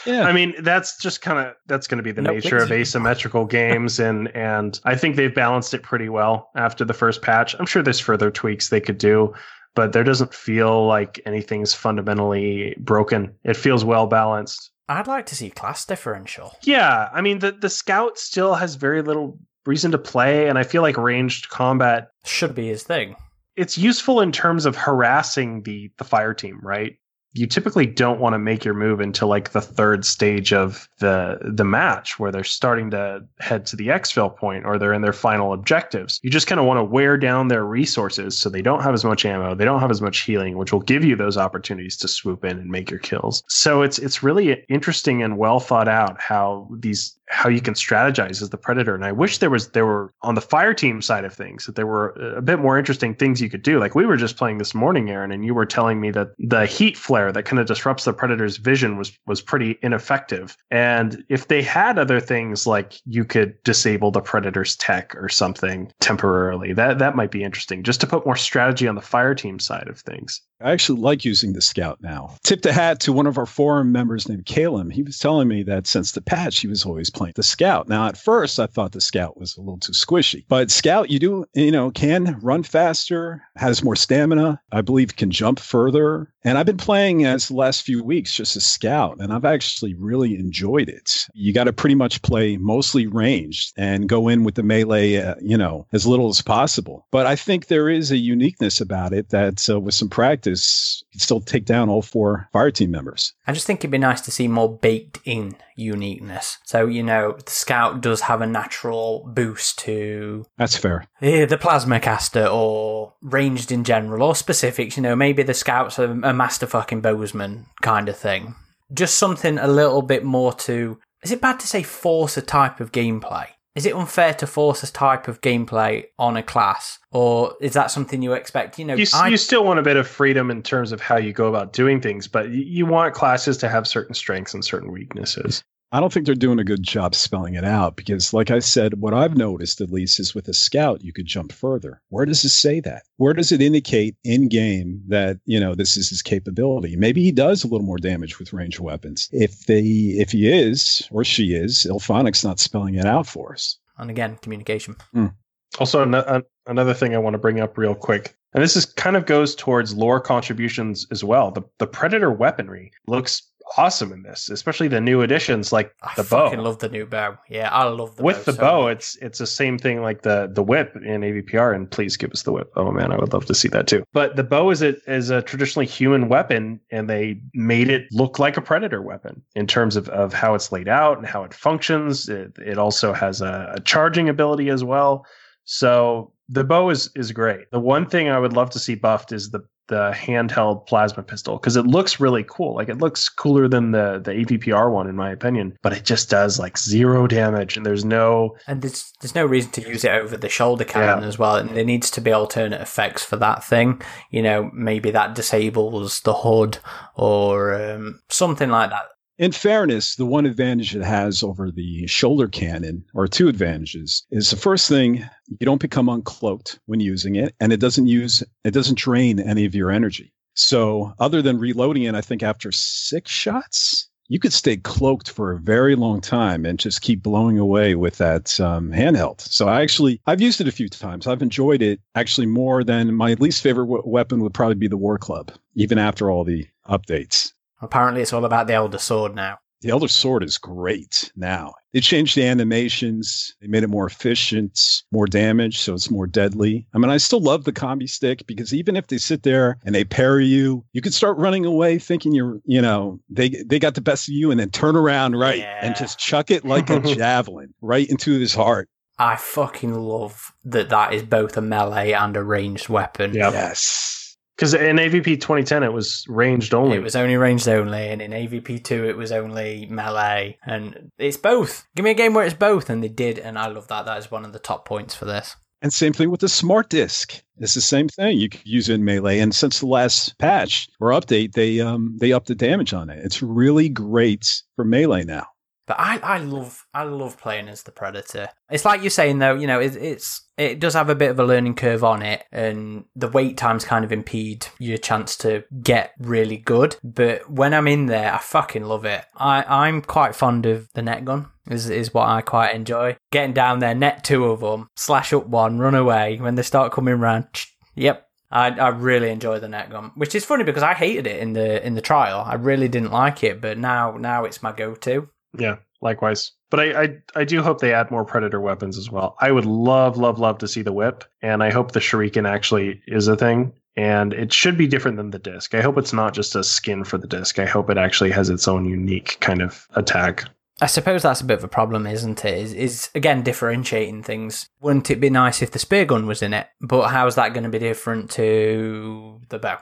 Yeah. I mean, that's just kind of that's going to be the No, nature of asymmetrical games, and and I think they've balanced it pretty well after the first patch. I'm sure there's further tweaks they could do, but there doesn't feel like anything's fundamentally broken. It feels well balanced. I'd like to see class differential. Yeah, I mean the the scout still has very little reason to play, and I feel like ranged combat Should be his thing. it's useful in terms of harassing the the fire team, right? You typically don't want to make your move until like the third stage of the the match where they're starting to head to the exfil point or they're in their final objectives. You just kind of want to wear down their resources so they don't have as much ammo, they don't have as much healing, which will give you those opportunities to swoop in and make your kills. So it's it's really interesting and well thought out how these how you can strategize as the predator. And I wish there was there were on the fire team side of things that there were a bit more interesting things you could do. Like we were just playing this morning, Aaron, and you were telling me that the heat flare that kind of disrupts the predator's vision was was pretty ineffective. And if they had other things like you could disable the predator's tech or something temporarily, that that might be interesting. Just to put more strategy on the fire team side of things. I actually like using the scout now. Tipped a hat to one of our forum members named Caleb. He was telling me that since the patch, he was always playing the scout. Now, at first, I thought the scout was a little too squishy, but scout, you do, you know, can run faster, has more stamina. I believe can jump further. And I've been playing as the last few weeks just a scout, and I've actually really enjoyed it. You got to pretty much play mostly ranged and go in with the melee, uh, you know, as little as possible. But I think there is a uniqueness about it that uh, with some practice, can still take down all four fire team members. I just think it'd be nice to see more baked in uniqueness. So, you know, the scout does have a natural boost to That's fair. eh, the plasma caster or ranged in general or specifics. You know, maybe the scout's a, a master fucking bowsman kind of thing. Just something a little bit more to. Is it bad to say force a type of gameplay? Is it unfair to force a type of gameplay on a class, or is that something you expect? You know, You, I- you still want a bit of freedom in terms of how you go about doing things, but you want classes to have certain strengths and certain weaknesses. I don't think they're doing a good job spelling it out because, like I said, what I've noticed at least is with a scout, you could jump further. Where does it say that? Where does it indicate in game that, you know, this is his capability? Maybe he does a little more damage with ranged weapons. If they, if he is or she is, IllFonic's not spelling it out for us. and again, communication. Hmm. Also, an- an- another thing I want to bring up real quick, and this is kind of goes towards lore contributions as well. The the predator weaponry looks awesome in this, especially the new additions like I the bow. I love the new bow. Yeah, I love the With bow the so bow, much. it's it's the same thing like the the whip in AVPR, and please give us the whip. Oh man, I would love to see that too. But the bow is a is a traditionally human weapon, and they made it look like a predator weapon in terms of, of how it's laid out and how it functions. It, it also has a, a charging ability as well. So the bow is is great. The one thing I would love to see buffed is the the handheld plasma pistol because it looks really cool. Like it looks cooler than the the AVPR one in my opinion, but it just does like zero damage and there's no And there's there's no reason to use it over the shoulder cannon as well. And there needs to be alternate effects for that thing. You know, maybe that disables the HUD or um, something like that. In fairness, the one advantage it has over the shoulder cannon, or two advantages, is the first thing you don't become uncloaked when using it, and it doesn't use it doesn't drain any of your energy. So, other than reloading it, I think after six shots, you could stay cloaked for a very long time and just keep blowing away with that um, handheld. So, I actually I've used it a few times. I've enjoyed it actually more than my least favorite w- weapon would probably be the War Club, even after all the updates. Apparently, it's all about the Elder Sword now. The Elder Sword is great now. They changed the animations. They made it more efficient, more damage, so it's more deadly. I mean, I still love the combi stick because even if they sit there and they parry you, you could start running away thinking you're, you know, they they got the best of you and then turn around right Yeah. and just chuck it like a javelin right into his heart. I fucking love that that is both a melee and a ranged weapon. Yeah. Yes. Because in AVP 2010 it was ranged only. It was only ranged only, and in AVP two it was only melee, and it's both. Give me a game where it's both, and they did, and I love that. That is one of the top points for this. And same thing with the smart disc. It's the same thing. You could use it in melee. And since the last patch or update, they um they upped the damage on it. It's really great for melee now. But I, I love I love playing as the predator. It's like you're saying though, you know, it, it's it does have a bit of a learning curve on it, and the wait times kind of impede your chance to get really good. But when I'm in there, I fucking love it. I I'm quite fond of the net gun. Is is what I quite enjoy. Getting down there, net two of them, slash up one, run away when they start coming round. Yep, I, I really enjoy the net gun, which is funny because I hated it in the in the trial. I really didn't like it, but now now it's my go to. Yeah, likewise. But I, I I do hope they add more predator weapons as well. I would love, love, love to see the whip, and I hope the shuriken actually is a thing. And it should be different than the disc. I hope it's not just a skin for the disc. I hope it actually has its own unique kind of attack. I suppose that's a bit of a problem, isn't it? Is, is again differentiating things. Wouldn't it be nice if the spear gun was in it? But how's that going to be different to the bow?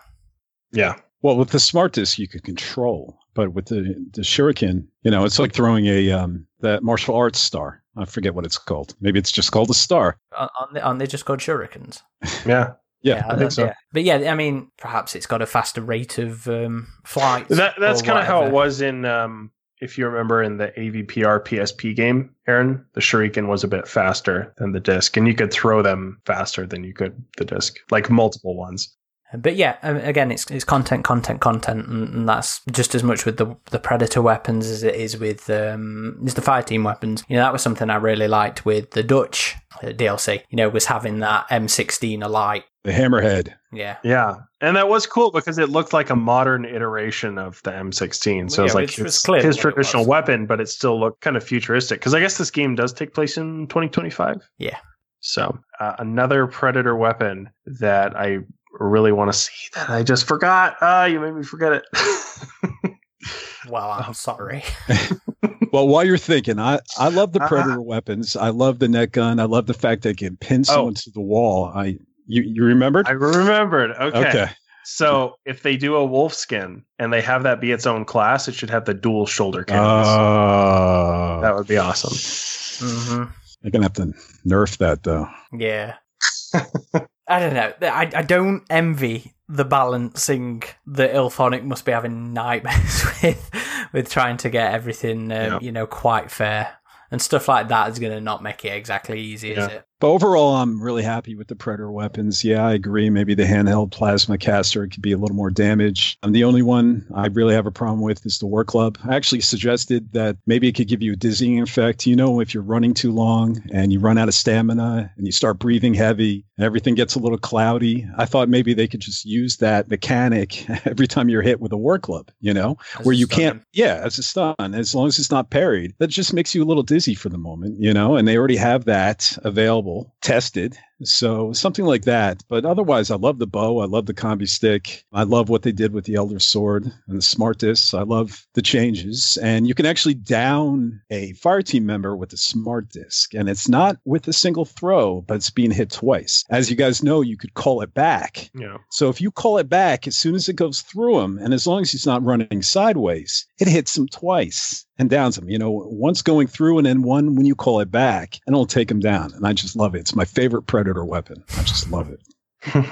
Yeah. Well, with the smart disc, you could control, but with the the shuriken, you know, it's like throwing a um that martial arts star. I forget what it's called. Maybe it's just called a star. Aren't they, aren't they just called shurikens? Yeah. Yeah, I think so. But yeah, I mean, perhaps it's got a faster rate of um, flight. That that's kind of how it was in um if you remember in the AVPR PSP game, Aaron, the shuriken was a bit faster than the disc, and you could throw them faster than you could the disc, like multiple ones. But yeah, um, again, it's it's content, content, content, and, and that's just as much with the the predator weapons as it is with um, is the fire team weapons. You know, that was something I really liked with the Dutch uh, DLC. You know, was having that M16 alight. The hammerhead. Yeah, Yeah, and that was cool because it looked like a modern iteration of the M16. So Yeah, it's like which was his, clearly his what it traditional weapon, but it still looked kind of futuristic. Because I guess this game does take place in 2025. Yeah. So uh, another Predator weapon that I really want to see that I just forgot. Ah, you made me forget it. well, I'm sorry. Well, while you're thinking, I, I love the Uh, predator weapons. I love the net gun. I love the fact that it can pin Oh. someone to the wall. I you you remembered? I remembered. Okay. okay. So if they do a wolf skin and they have that be its own class, it should have the dual shoulder cannons. Uh, that would be awesome. hmm You're gonna have to nerf that though. Yeah. I don't know. I, I don't envy the balancing that IllFonic must be having nightmares with, with trying to get everything, um, Yeah. you know, quite fair. And stuff like that is going to not make it exactly easy, is it? But overall, I'm really happy with the Predator weapons. Yeah, I agree. Maybe the handheld plasma caster could be a little more damage. I'm the only one I really have a problem with is the War Club. I actually suggested that maybe it could give you a dizzying effect. You know, if you're running too long and you run out of stamina and you start breathing heavy and everything gets a little cloudy, I thought maybe they could just use that mechanic every time you're hit with a War Club, you know? As where you stun. can't yeah as a stun as long as it's not parried that just makes you a little dizzy for the moment you know and they already have that available tested so something like that. But otherwise i love the bow. I love the combi stick. I love what they did with the elder sword and the smart discs. I love the changes. And you can actually down a fire team member with a smart disc. And it's not with a single throw but it's being hit twice. As you guys know you could call it back. Yeah. so if you call it back as soon as it goes through him, and as long as he's not running sideways, it hits him twice and downs him. You know, once going through and then one when you call it back, and it'll take him down. And I just love it. It's my favorite predator weapon. I just love it.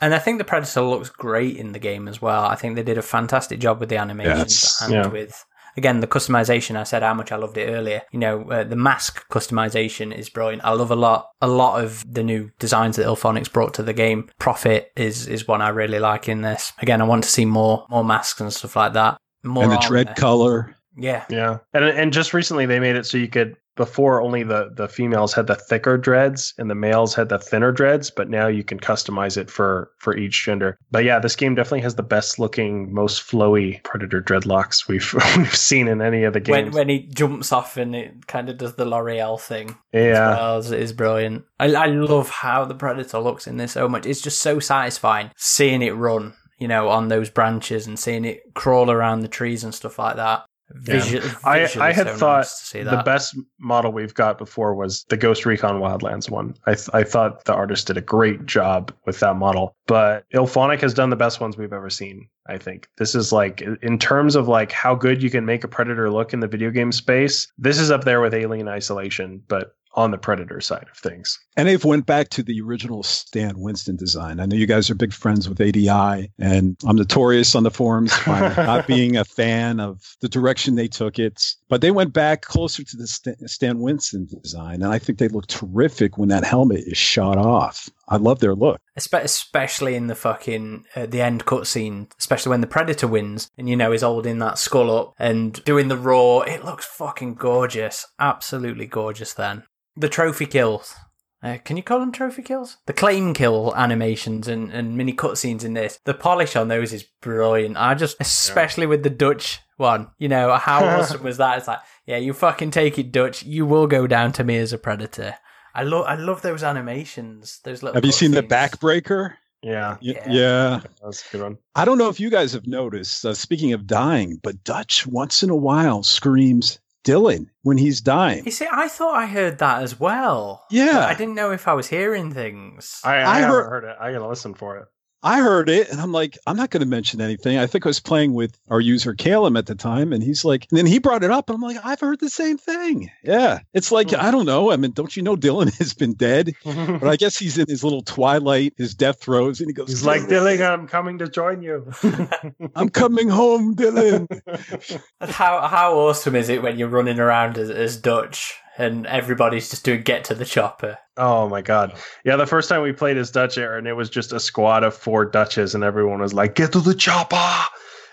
And I think the Predator looks great in the game as well. I think they did a fantastic job with the animations Yes. and Yeah. with again the customization. I said how much I loved it earlier. You know, uh, the mask customization is brilliant. I love a lot a lot of the new designs that IllFonic's brought to the game. Profit is is one I really like in this. Again, I want to see more more masks and stuff like that. More and the armor. dread color. Yeah. Yeah. And and just recently they made it so you could before only the the females had the thicker dreads and the males had the thinner dreads, but now you can customize it for for each gender. But yeah, this game definitely has the best looking, most flowy predator dreadlocks we've we've seen in any of the When games. when he jumps off and it kind of does the L'Oreal thing. yeah. well, it is brilliant. I, I love how the predator looks in this so much. It's just so satisfying seeing it run, you know, on those branches and seeing it crawl around the trees and stuff like that. Visu- I, I had thought nice to see the best model we've got before was the Ghost Recon Wildlands one. I, th- I thought the artist did a great job with that model, but IllFonic has done the best ones we've ever seen. I think this is like in terms of like how good you can make a predator look in the video game space. This is up there with Alien Isolation, but on the predator side of things. And they've went back to the original Stan Winston design. I know you guys are big friends with ADI, and I'm notorious on the forums for not being a fan of the direction they took it. But they went back closer to the Stan, Stan Winston design, and I think they look terrific when that helmet is shot off. I love their look. Especially in the fucking uh, the end cutscene, especially when the predator wins and you know is holding that skull up and doing the roar. It looks fucking gorgeous, absolutely gorgeous. Then the trophy kills. Uh, can you call them trophy kills? The claim kill animations and, and mini cutscenes in this. The polish on those is brilliant. I just, especially with the Dutch one, you know, how awesome was that? It's like, yeah, you fucking take it, Dutch. You will go down to me as a predator. I love, I love those animations. Those little. Have you seen the backbreaker? Yeah, Y- Yeah. yeah. that's a good one. I don't know if you guys have noticed, uh, speaking of dying, but Dutch once in a while screams Dillon when he's dying. You see, I thought I heard that as well. Yeah. I didn't know if I was hearing things. I, I, I haven't heard- heard it. I gotta listen for it. I heard it and I'm like, I'm not going to mention anything. I think I was playing with our user Caleb at the time, and he's like, and then he brought it up, and I'm like, I've heard the same thing. Yeah, it's like Hmm. I don't know. I mean, don't you know Dillon has been dead? But I guess he's in his little twilight, his death throes, and he goes, He's like, Dillon, I'm coming to join you. I'm coming home, Dillon. How how awesome is it when you're running around as, as Dutch and everybody's just doing get to the chopper? oh my god. Yeah, the first time we played as Dutch Air, and it was just a squad of four Dutches, and everyone was like, "Get to the chopper!"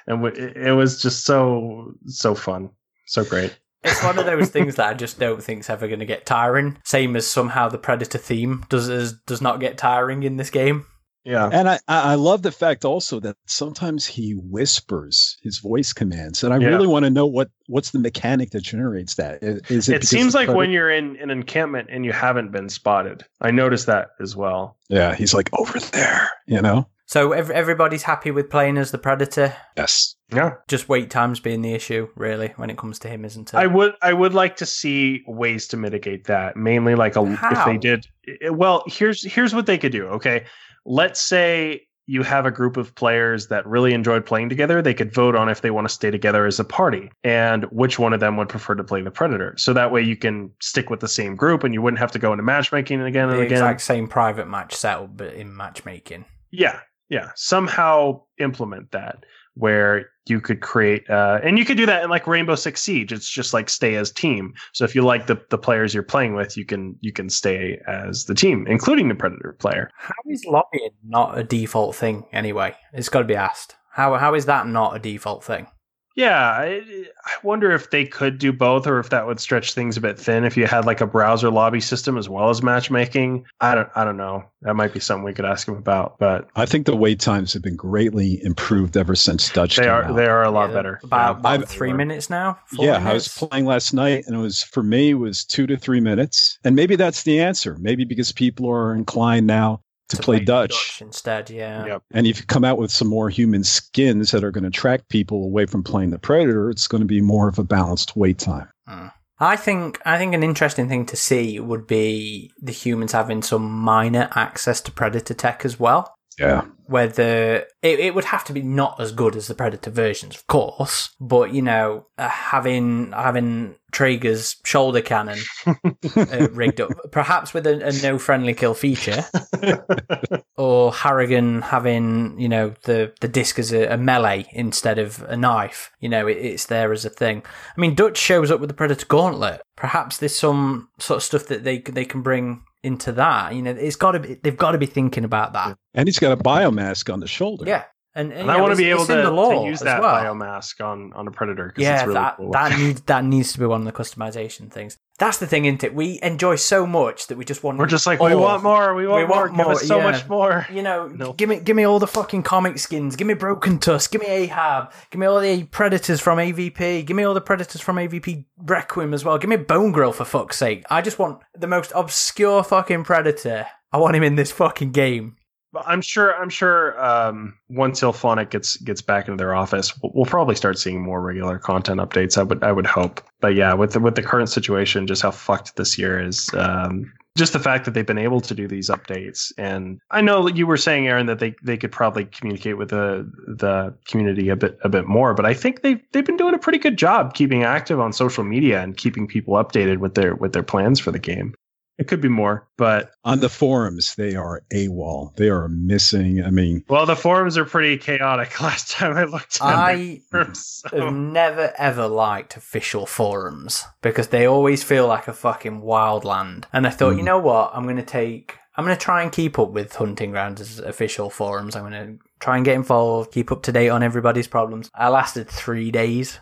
And we, it it was just so so fun, so great. It's one of those things that I just don't think's ever going to get tiring. Same as somehow the Predator theme does does not get tiring in this game. Yeah, And I, I I love the fact also that sometimes he whispers his voice commands, and I Yeah. really want to know what what's the mechanic that generates that. Is it? it seems like when you're in an encampment and you haven't been spotted. I noticed that as well. yeah, he's like over there, you know. So ev- everybody's happy with playing as the Predator. Yes. Yeah, Just wait times being the issue, really, when it comes to him, isn't it? I would I would like to see ways to mitigate that. Mainly like a if they did well, here's here's what they could do, okay? Let's say you have a group of players that really enjoyed playing together, they could vote on if they want to stay together as a party and which one of them would prefer to play the predator. So that way you can stick with the same group and you wouldn't have to go into matchmaking again and the again. exact same private match setup, but in matchmaking. Yeah, yeah. Somehow implement that where you could create, uh, and you could do that in like Rainbow Six Siege. It's just like stay as team. So if you like the the players you're playing with, you can you can stay as the team, including the Predator player. How is lobbying not a default thing anyway? It's got to be asked. How how is that not a default thing? Yeah, I, I wonder if they could do both, or if that would stretch things a bit thin. If you had like a browser lobby system as well as matchmaking, I don't I don't know. That might be something we could ask them about, but I think the wait times have been greatly improved ever since Dutch they came are out. they are a lot Yeah, better. About, Yeah. about I've- three minutes now. Four yeah, I was playing last night, and it was for me it was two to three minutes, and maybe that's the answer. Maybe because people are inclined now to, play, Dutch, instead. Yeah. Yep. and if you come out with some more human skins that are going to attract people away from playing the Predator, it's going to be more of a balanced wait time. Hmm. I think I think an interesting thing to see would be the humans having some minor access to predator tech as well. Yeah, Whether it, it would have to be not as good as the predator versions, of course, but you know, uh, having having Traeger's shoulder cannon uh, rigged up, perhaps with a, a no friendly kill feature, or Harrigan having you know the the disc as a, a melee instead of a knife. You know, it, it's there as a thing. I mean, Dutch shows up with the Predator Gauntlet. Perhaps there's some sort of stuff that they they can bring into that. You know, it's got to be they've got to be thinking about that. and he's got a biomask on the shoulder. Yeah, and, and, And you I want to be able to, to use that well. biomask on on a predator because Yeah, it's really that cool. that needs that needs to be one of the customization things. That's the thing, isn't it? We enjoy so much that we just want. We're just like we want more. We want, We want more. Give us so yeah. much more. You know, No. give me give me all the fucking comic skins. Give me Broken Tusk. Give me Ahab. Give me all the Predators from AVP. Give me all the Predators from AVP Requiem as well. Give me Bone Grill for fuck's sake. I just want the most obscure fucking Predator. I want him in this fucking game. I'm sure. I'm sure. Um, once IllFonic gets gets back into their office, we'll, we'll probably start seeing more regular content updates. I would. I would hope. But yeah, with the with the current situation, just how fucked this year is. Um, just the fact that they've been able to do these updates, and I know you were saying, Aaron, that they, they could probably communicate with the the community a bit a bit more. But I think they've they've been doing a pretty good job keeping active on social media and keeping people updated with their with their plans for the game. It could be more, but On the forums, they are AWOL. They are missing. I mean, Well, the forums are pretty chaotic. Last time I looked at I them, have never ever liked official forums because they always feel like a fucking wildland. And I thought, Mm. you know what? I'm going to take. I'm going to try and keep up with Hunting Grounds' official forums. I'm going to try and get involved, keep up to date on everybody's problems. I lasted three days.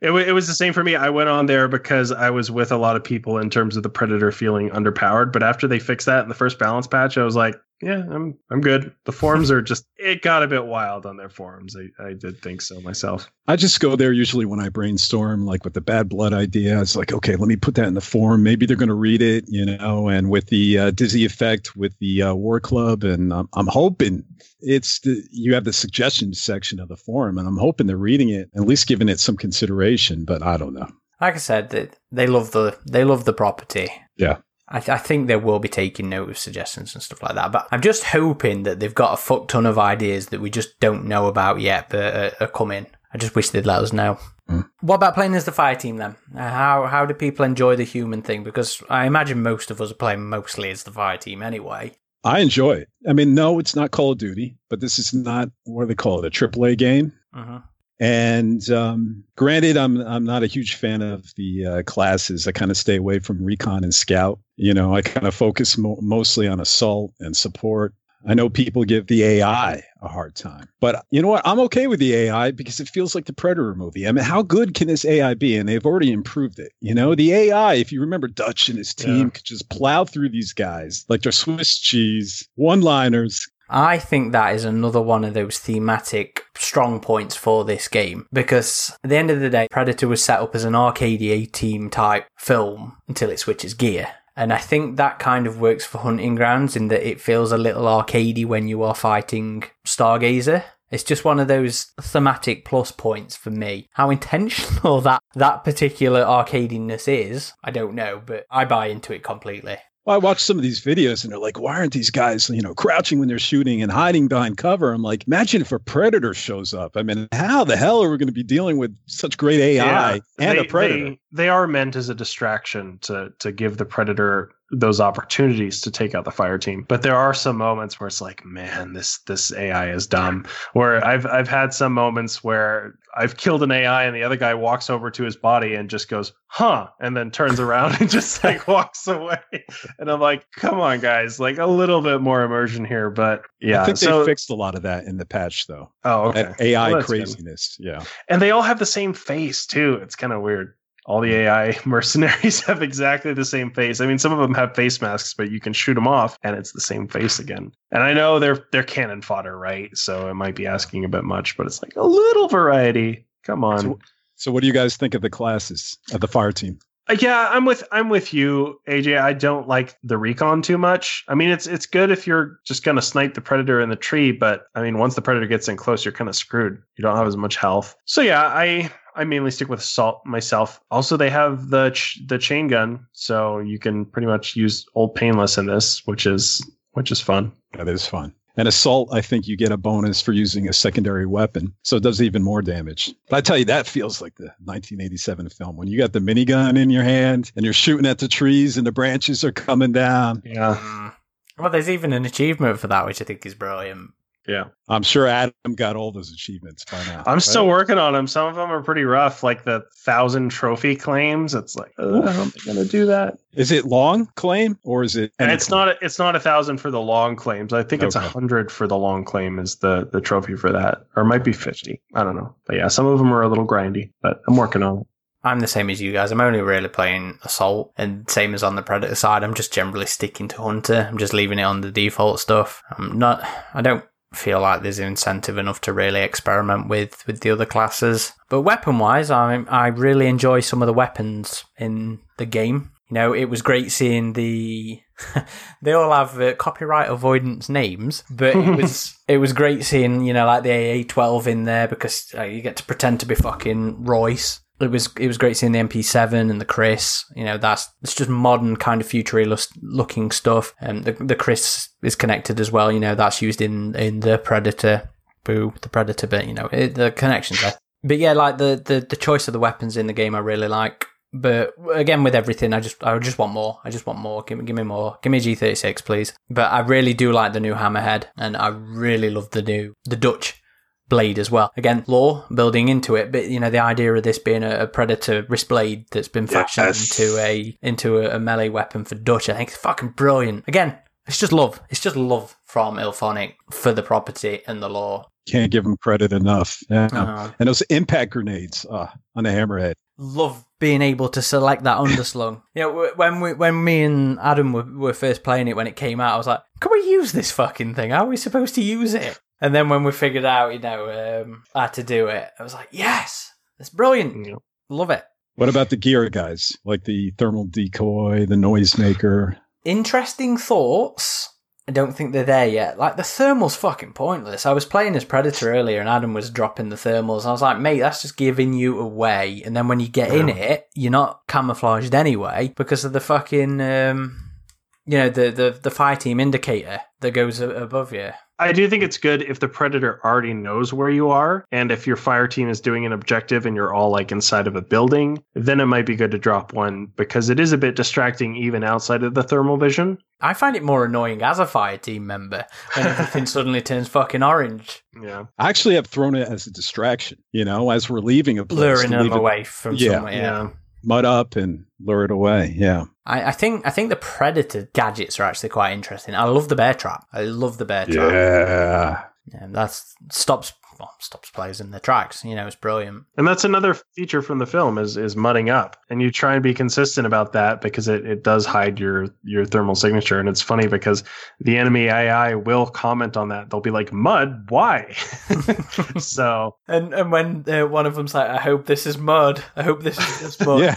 It, wa- it was the same for me. I went on there because I was with a lot of people in terms of the Predator feeling underpowered. But after they fixed that in the first balance patch, I was like, yeah, I'm I'm good. The forums are just it got a bit wild on their forums. I, I did think so myself. I just go there usually when I brainstorm, like with the bad blood idea. It's like, okay, let me put that in the forum. Maybe they're going to read it, you know. And with the uh, Dizzy effect, with the uh, War Club, and um, I'm hoping it's the you have the suggestions section of the forum, and I'm hoping they're reading it, at least giving it some consideration. But I don't know. Like I said, they, they love the they love the property. I, th- I think they will be taking note of suggestions and stuff like that. But I'm just hoping that they've got a fuck ton of ideas that we just don't know about yet that are, are coming. I just wish they'd let us know. Mm. What about playing as the fire team then? Uh, How how do people enjoy the human thing? Because I imagine most of us are playing mostly as the fire team anyway. I enjoy it. I mean, no, it's not Call of Duty, but this is not what do they call it, a AAA game. hmm And um, granted, I'm I'm not a huge fan of the uh, classes. I kind of stay away from recon and scout. You know, I kind of focus mo- mostly on assault and support. I know people give the AI a hard time, but you know what? I'm okay with the AI because it feels like the Predator movie. I mean, how good can this AI be? And they've already improved it. You know, the AI, if you remember Dutch and his team, Yeah. could just plow through these guys like they're Swiss cheese, one liners. I think that is another one of those thematic strong points for this game because at the end of the day, Predator was set up as an arcade A team type film until it switches gear. And I think that kind of works for Hunting Grounds in that it feels a little arcadey when you are fighting Stargazer. It's just one of those thematic plus points for me. How intentional that that particular arcadiness is, I don't know, but I buy into it completely. Well, I watch some of these videos and they're like, why aren't these guys, you know, crouching when they're shooting and hiding behind cover? I'm like, imagine if a predator shows up. I mean, how the hell are we going to be dealing with such great AI Yeah, and they, a predator? They, they are meant as a distraction to to give the predator those opportunities to take out the fire team. But there are some moments where it's like, man, this this AI is dumb. Where I've I've had some moments where I've killed an AI and the other guy walks over to his body and just goes, huh, and then turns around and just like walks away. And I'm like, come on, guys, like a little bit more immersion here. But yeah, I think so they fixed a lot of that in the patch, though. oh okay, That AI Well, that's good. craziness. Yeah. and they all have the same face too. It's kind of weird. All the AI mercenaries have exactly the same face. I mean, some of them have face masks, but you can shoot them off, and it's the same face again. And I know they're they're cannon fodder, right? So it might be asking a bit much, but it's like a little variety. Come on. So, so what do you guys think of the classes of the fire team? Uh, Yeah, I'm with I'm with you, AJ. I don't like the recon too much. I mean, it's it's good if you're just gonna snipe the predator in the tree, but I mean, once the predator gets in close, you're kind of screwed. You don't have as much health. So yeah, I I mainly stick with assault myself. Also, they have the ch- the chain gun, so you can pretty much use old painless in this, which is which is fun. That is fun. And assault, I think you get a bonus for using a secondary weapon, so it does even more damage. But I tell you, that feels like the 1987 film when you got the minigun in your hand and you're shooting at the trees and the branches are coming down. Yeah, Mm. Well, there's even an achievement for that, which I think is brilliant. Yeah. I'm sure Adam got all those achievements by now. I'm right? still working on them. Some of them are pretty rough, like the thousand trophy claims. It's like, how am I gonna do that? Is it long claim or is it? And it's claim? not it's not a thousand for the long claims. I think it's a hundred for the long claim is the the trophy for that, or it might be fifty. I don't know, but yeah, some of them are a little grindy, but I'm working on it. I'm the same as you guys. I'm only really playing Assault, and same as on the Predator side, I'm just generally sticking to Hunter. I'm just leaving it on the default stuff. I'm not. I don't feel like there's incentive enough to really experiment with with the other classes. But weapon wise, I I really enjoy some of the weapons in the game. You know, it was great seeing the. they all have uh, copyright avoidance names, but it was it was great seeing you know like the AA twelve in there because uh, you get to pretend to be fucking Royce. It was it was great seeing the MP7 and the KRISS. You know that's it's just modern kind of futuristic looking stuff. And the the KRISS is connected as well. You know that's used in in the Predator. Boo the Predator bit. You know it, the connections there. But yeah, like the, the the choice of the weapons in the game, I really like. But again, with everything, I just I just want more. I just want more. Give me give me more. Give me G thirty six, please. But I really do like the new Hammerhead, and I really love the new the Dutch blade as well. Again, lore building into it, but you know the idea of this being a, a predator wrist blade that's been fashioned Yes. into a into a, a melee weapon for Dutch. I think it's fucking brilliant. Again, it's just love. It's just love from IllFonic for the property and the lore. Can't give them credit enough. Yeah. Uh, And those impact grenades uh, on the hammerhead. love being able to select that underslung. you know, when we, when me and Adam were, were first playing it when it came out, I was like, "Can we use this fucking thing? How are we supposed to use it?" And then when we figured out, you know, um, how to do it, I was like, "Yes, that's brilliant. You know, Love it." What about the gear guys? Like the thermal decoy, the noisemaker. Interesting thoughts. I don't think they're there yet. Like the thermal's fucking pointless. I was playing as Predator earlier, and Adam was dropping the thermals. I was like, mate, that's just giving you away. And then when you get in it, you're not camouflaged anyway because of the fucking um, you know the the the fire team indicator that goes above you. I do think it's good if the predator already knows where you are, and if your fire team is doing an objective and you're all like inside of a building, then it might be good to drop one because it is a bit distracting even outside of the thermal vision. I find it more annoying as a fire team member when everything suddenly turns fucking orange, Yeah. I actually have thrown it as a distraction, you know, as we're leaving a place. luring to them leave it away from Yeah. somewhere. Yeah. Mud up and lure it away. Yeah. I, I think I think the predator gadgets are actually quite interesting. I love the bear trap. I love the bear trap. Yeah. Yeah, that's stops well, stops players in their tracks. You know, it's brilliant. And that's another feature from the film is is mudding up. And you try and be consistent about that because it, it does hide your your thermal signature. And it's funny because the enemy AI will comment on that. They'll be like, Mud, why? so And and when uh, one of them's like, "I hope this is mud. I hope this is just mud." Yeah.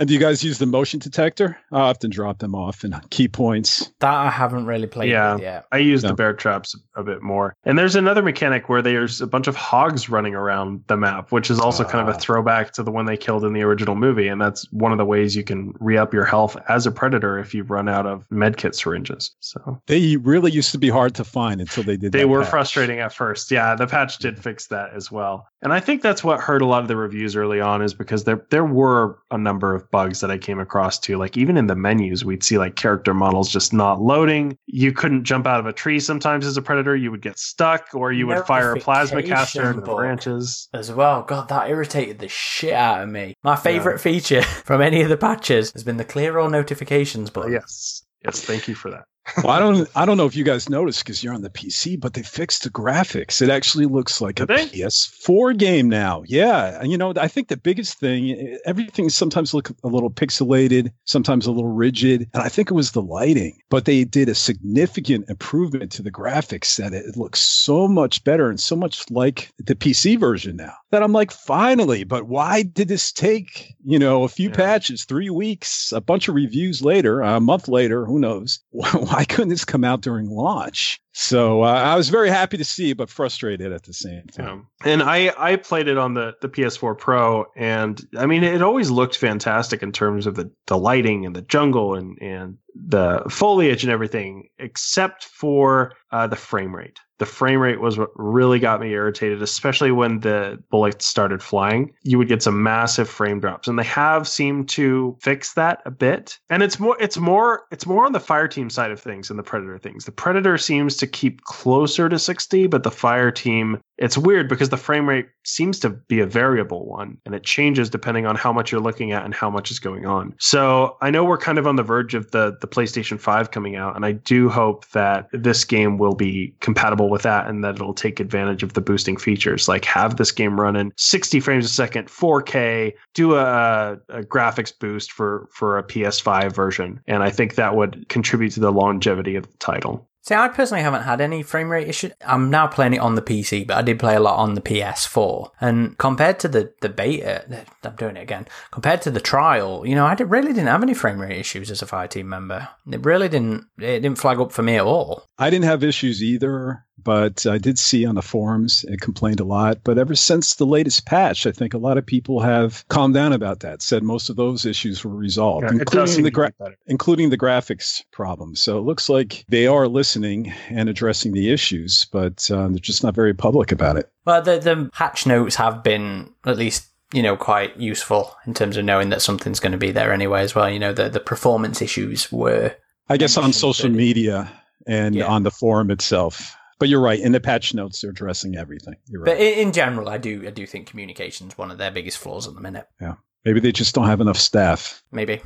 And do you guys use the motion detector? I often drop them off in key points. That I haven't really played Yeah. with yet. I use No. the bear traps a bit more. And there's another mechanic where there's a bunch of hogs running around the map, which is also kind of Ah. a throwback to the one they killed in the original movie. And that's one of the ways you can re up your health as a predator if you run out of medkit syringes. So They really used to be hard to find until they did they that were patch. frustrating at first. Yeah, the patch did fix that as well. And I think that's what hurt a lot of the reviews early on is because there there were a number of bugs that I came across too. Like even in the menus, we'd see like character models just not loading. You couldn't jump out of a tree sometimes as a predator. You would get stuck or you would fire a plasma caster into the branches. As well, God, that irritated the shit out of me. My favorite feature from any of the patches has been the clear all notifications button. yes. Yes, thank you for that. Well, I don't I don't know if you guys noticed because you're on the PC, but they fixed the graphics. It actually looks like Did a they? PS4 game now. Yeah. And you know, I think the biggest thing everything sometimes look a little pixelated, sometimes a little rigid, and I think it was the lighting. But they did a significant improvement to the graphics that it looks so much better and so much like the PC version now. That I'm like, finally, but why did this take, you know, a few Yeah. patches, three weeks, a bunch of reviews later, a month later, who knows? Why couldn't this come out during launch? So uh, I was very happy to see, but frustrated at the same time. Yeah. And I I played it on the the PS4 Pro, and I mean it always looked fantastic in terms of the the lighting and the jungle and and the foliage and everything, except for uh, the frame rate. The frame rate was what really got me irritated, especially when the bullets started flying. You would get some massive frame drops, and they have seemed to fix that a bit. And it's more, it's more, it's more on the fire team side of things than the predator things. The predator seems to keep closer to 60, but the fire team, it's weird because the frame rate seems to be a variable one, and it changes depending on how much you're looking at and how much is going on. So I know we're kind of on the verge of the the PlayStation 5 coming out, and I do hope that this game will be compatible with that and that it'll take advantage of the boosting features. Like have this game running 60 frames a second, 4K, do a, a graphics boost for for a PS5 version, and I think that would contribute to the longevity of the title. See, I personally haven't had any frame rate issue. I'm now playing it on the PC, but I did play a lot on the PS4. And compared to the, the beta, I'm doing it again. Compared to the trial, you know, I did, really didn't have any frame rate issues as a fire team member. It really didn't. It didn't flag up for me at all. I didn't have issues either, but I did see on the forums it complained a lot. But ever since the latest patch, I think a lot of people have calmed down about that. Said most of those issues were resolved, Yeah, including the gra- including the graphics problems. So it looks like they are listening and addressing the issues, but uh, they're just not very public about it. Well, the, the patch notes have been at least, you know, quite useful in terms of knowing that something's going to be there anyway as well. You know, the, the performance issues were. I guess on social media and Yeah. on the forum itself. But you're right. In the patch notes, they're addressing everything. You're right. But in, general, I do I do think communication's one of their biggest flaws at the minute. Yeah. Maybe they just don't have enough staff. Maybe.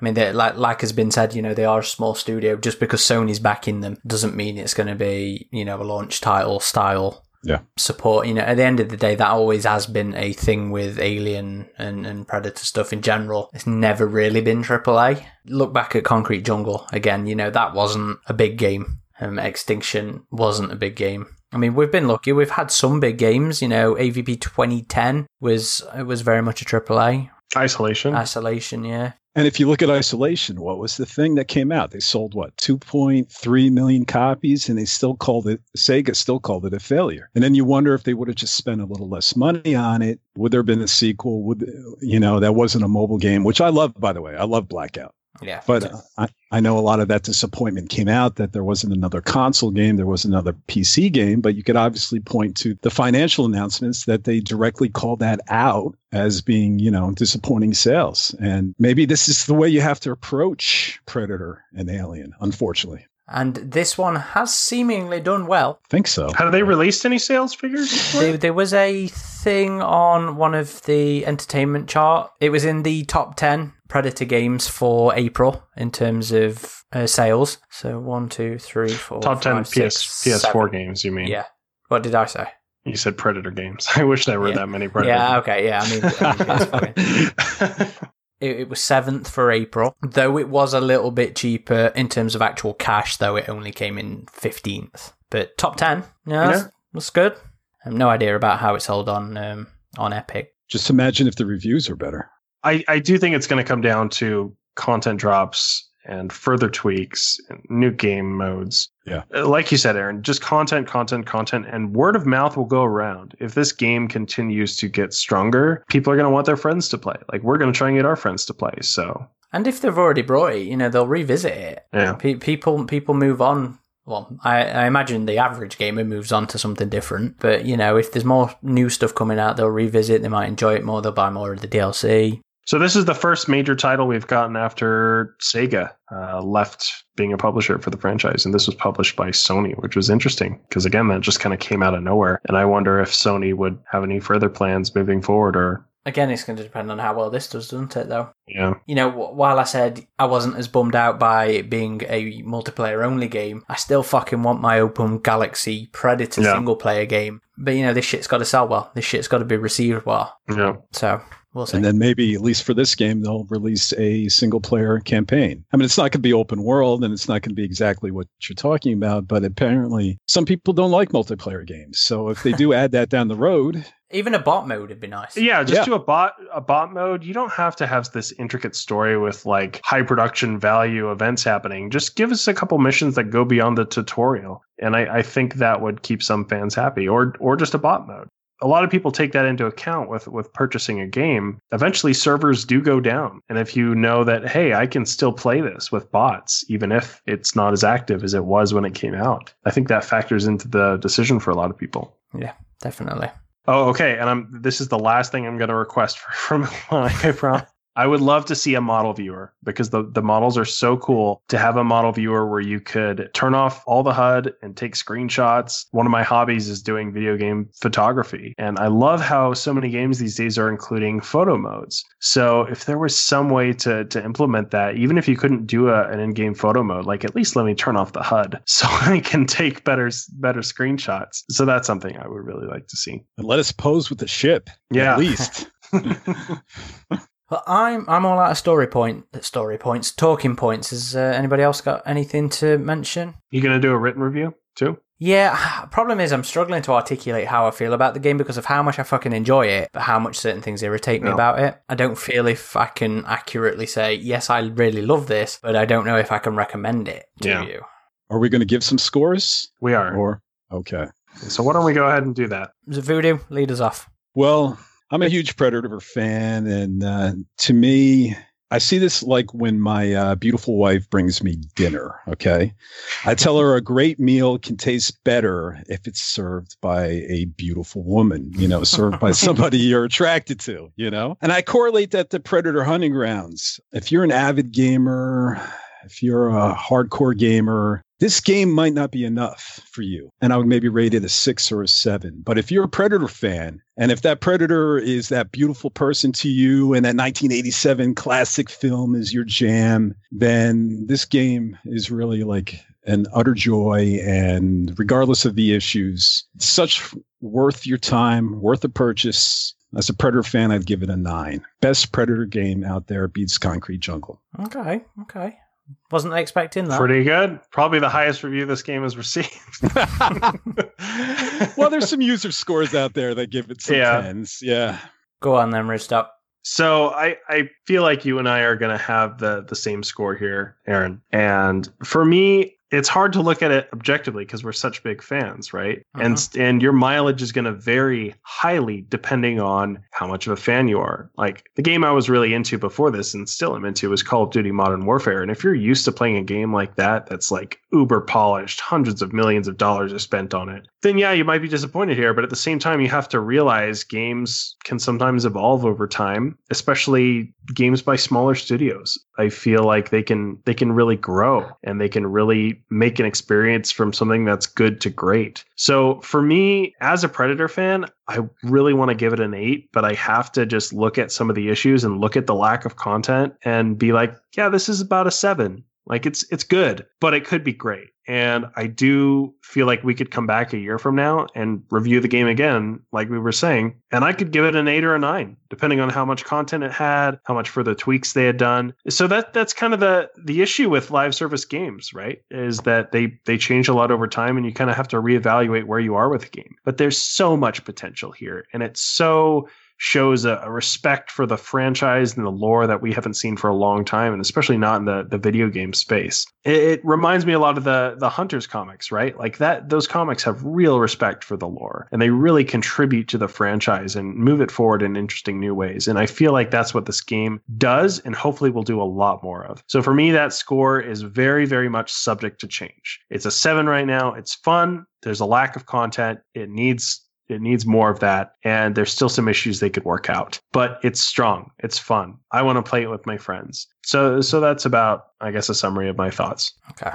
I mean, like like has been said, you know, they are a small studio. Just because Sony's backing them doesn't mean it's going to be, you know, a launch title style Yeah. support. You know, at the end of the day, that always has been a thing with Alien and, and Predator stuff in general. It's never really been AAA. Look back at Concrete Jungle again. You know, that wasn't a big game. Um, Extinction wasn't a big game. I mean, we've been lucky. We've had some big games. You know, AVP 2010 was it was very much a AAA. Isolation. Isolation, yeah. And if you look at isolation, what was the thing that came out? They sold what 2.3 million copies, and they still called it Sega still called it a failure. And then you wonder if they would have just spent a little less money on it. Would there have been a sequel? Would you know that wasn't a mobile game, which I love by the way. I love Blackout. Yeah. But uh, I, I know a lot of that disappointment came out that there wasn't another console game, there was another PC game, but you could obviously point to the financial announcements that they directly called that out as being, you know, disappointing sales. And maybe this is the way you have to approach Predator and Alien, unfortunately. And this one has seemingly done well. I think so. Have they released any sales figures? There, there was a thing on one of the entertainment chart. It was in the top 10 Predator games for April in terms of uh, sales. So one, two, three, four, Top 10 PS, six, PS4 games, you mean? Yeah. What did I say? You said Predator games. I wish there were Yeah. that many Predator Yeah, okay, yeah. I mean, I mean it, it was seventh for April, though it was a little bit cheaper in terms of actual cash. Though it only came in fifteenth, but top ten, yeah, that's, Yeah. that's good. I have no idea about how it's sold on um, on Epic. Just imagine if the reviews are better. I, I do think it's going to come down to content drops and further tweaks and new game modes. Yeah. Uh, Like you said, Aaron, just content, content, content, and word of mouth will go around. If this game continues to get stronger, people are going to want their friends to play. Like we're going to try and get our friends to play. So, And if they've already brought it, you know they'll revisit it. yeah. Pe- people people move on. Well, I, I imagine the average gamer moves on to something different. But you know, if there's more new stuff coming out, they'll revisit. They might enjoy it more. They'll buy more of the DLC. So this is the first major title we've gotten after Sega uh, left being a publisher for the franchise, and this was published by Sony, which was interesting because again, that just kind of came out of nowhere. And I wonder if Sony would have any further plans moving forward, or Again, it's going to depend on how well this does, doesn't it? Though. yeah, you know, while I said I wasn't as bummed out by it being a multiplayer only game, I still fucking want my Open Galaxy Predator Yeah. single player game. But you know, this shit's got to sell well. This shit's got to be received well. yeah. So we'll see. And then maybe, at least for this game, they'll release a single player campaign. I mean, it's not going to be open world and it's not going to be exactly what you're talking about, but apparently some people don't like multiplayer games. So if they do add that down the road, Even a bot mode would be nice. Yeah, just Yeah. do a bot a bot mode. You don't have to have this intricate story with like high production value events happening. Just give us a couple missions that go beyond the tutorial. And I, I think that would keep some fans happy. Or or just a bot mode. A lot of people take that into account with with purchasing a game. Eventually servers do go down. And if you know that, hey, I can still play this with bots, even if it's not as active as it was when it came out. I think that factors into the decision for a lot of people. Yeah, definitely. Oh, okay. And I'm this is the last thing I'm going to request for, from I promise. I would love to see a model viewer because the, the models are so cool to have a model viewer where you could turn off all the HUD and take screenshots. One of my hobbies is doing video game photography. And I love how so many games these days are including photo modes. So if there was some way to, to implement that, even if you couldn't do a, an in-game photo mode, like at least let me turn off the HUD so I can take better, better screenshots. So that's something I would really like to see. and let us pose with the ship, Yeah. at least. Well, I'm I'm all out of story point story points, talking points. Has uh, anybody else got anything to mention? You gonna do a written review too? Yeah, problem is I'm struggling to articulate how I feel about the game because of how much I fucking enjoy it, but how much certain things irritate me Yeah. about it. I don't feel if I can accurately say, yes, I really love this, but I don't know if I can recommend it to Yeah. you. Are we going to give some scores? We are. Or, okay. So why don't we go ahead and do that? So Voodoo, lead us off. Well, I'm a huge Predator fan, and uh, to me, I see this like when my uh, beautiful wife brings me dinner. Okay, I tell her a great meal can taste better if it's served by a beautiful woman. You know, served by somebody you're attracted to. You know, and I correlate that to Predator hunting grounds. If you're an avid gamer. If you're a hardcore gamer, this game might not be enough for you. And I would maybe rate it a six or a seven. But if you're a Predator fan, and if that Predator is that beautiful person to you and that 1987 classic film is your jam, then this game is really like an utter joy. And regardless of the issues, such worth your time, worth the purchase. As a Predator fan, I'd give it a nine. Best Predator game out there beats Concrete Jungle. Okay, okay. Wasn't expecting that. Pretty good. Probably the highest review this game has received. well, there's some user scores out there that give it some Yeah. tens. Yeah. Go on then, Rooster. So I, I feel like you and I are going to have the the same score here, Aaron. And for me, it's hard to look at it objectively because we're such big fans, right? Uh-huh. And and your mileage is going to vary highly depending on how much of a fan you are. Like the game I was really into before this and still am into is Call of Duty Modern Warfare. And if you're used to playing a game like that, that's like uber polished, hundreds of millions of dollars are spent on it, then yeah, you might be disappointed here. But at the same time, you have to realize games can sometimes evolve over time, especially games by smaller studios. I feel like they can they can really grow and they can really make an experience from something that's good to great. So for me, as a Predator fan, I really want to give it an eight, but I have to just look at some of the issues and look at the lack of content and be like, yeah, this is about a seven. Like it's it's good, but it could be great. And I do feel like we could come back a year from now and review the game again, like we were saying, and I could give it an eight or a nine, depending on how much content it had, how much further tweaks they had done. So that that's kind of the the issue with live service games, right? Is that they they change a lot over time, and you kind of have to reevaluate where you are with the game. But there's so much potential here, and it's so shows a, a, respect for the franchise and the lore that we haven't seen for a long time, and especially not in the, the video game space. It, it, reminds me a lot of the the Hunters comics, right? Like that those comics have real respect for the lore and they really contribute to the franchise and move it forward in interesting new ways. And I feel like that's what this game does and hopefully will do a lot more of. So for me, that score is very, very much subject to change. It's a seven right now. It's fun. There's a lack of content. It needs it needs more of that. And there's still some issues they could work out, but it's strong. It's fun. I want to play it with my friends. So, so that's about, I guess, a summary of my thoughts. Okay.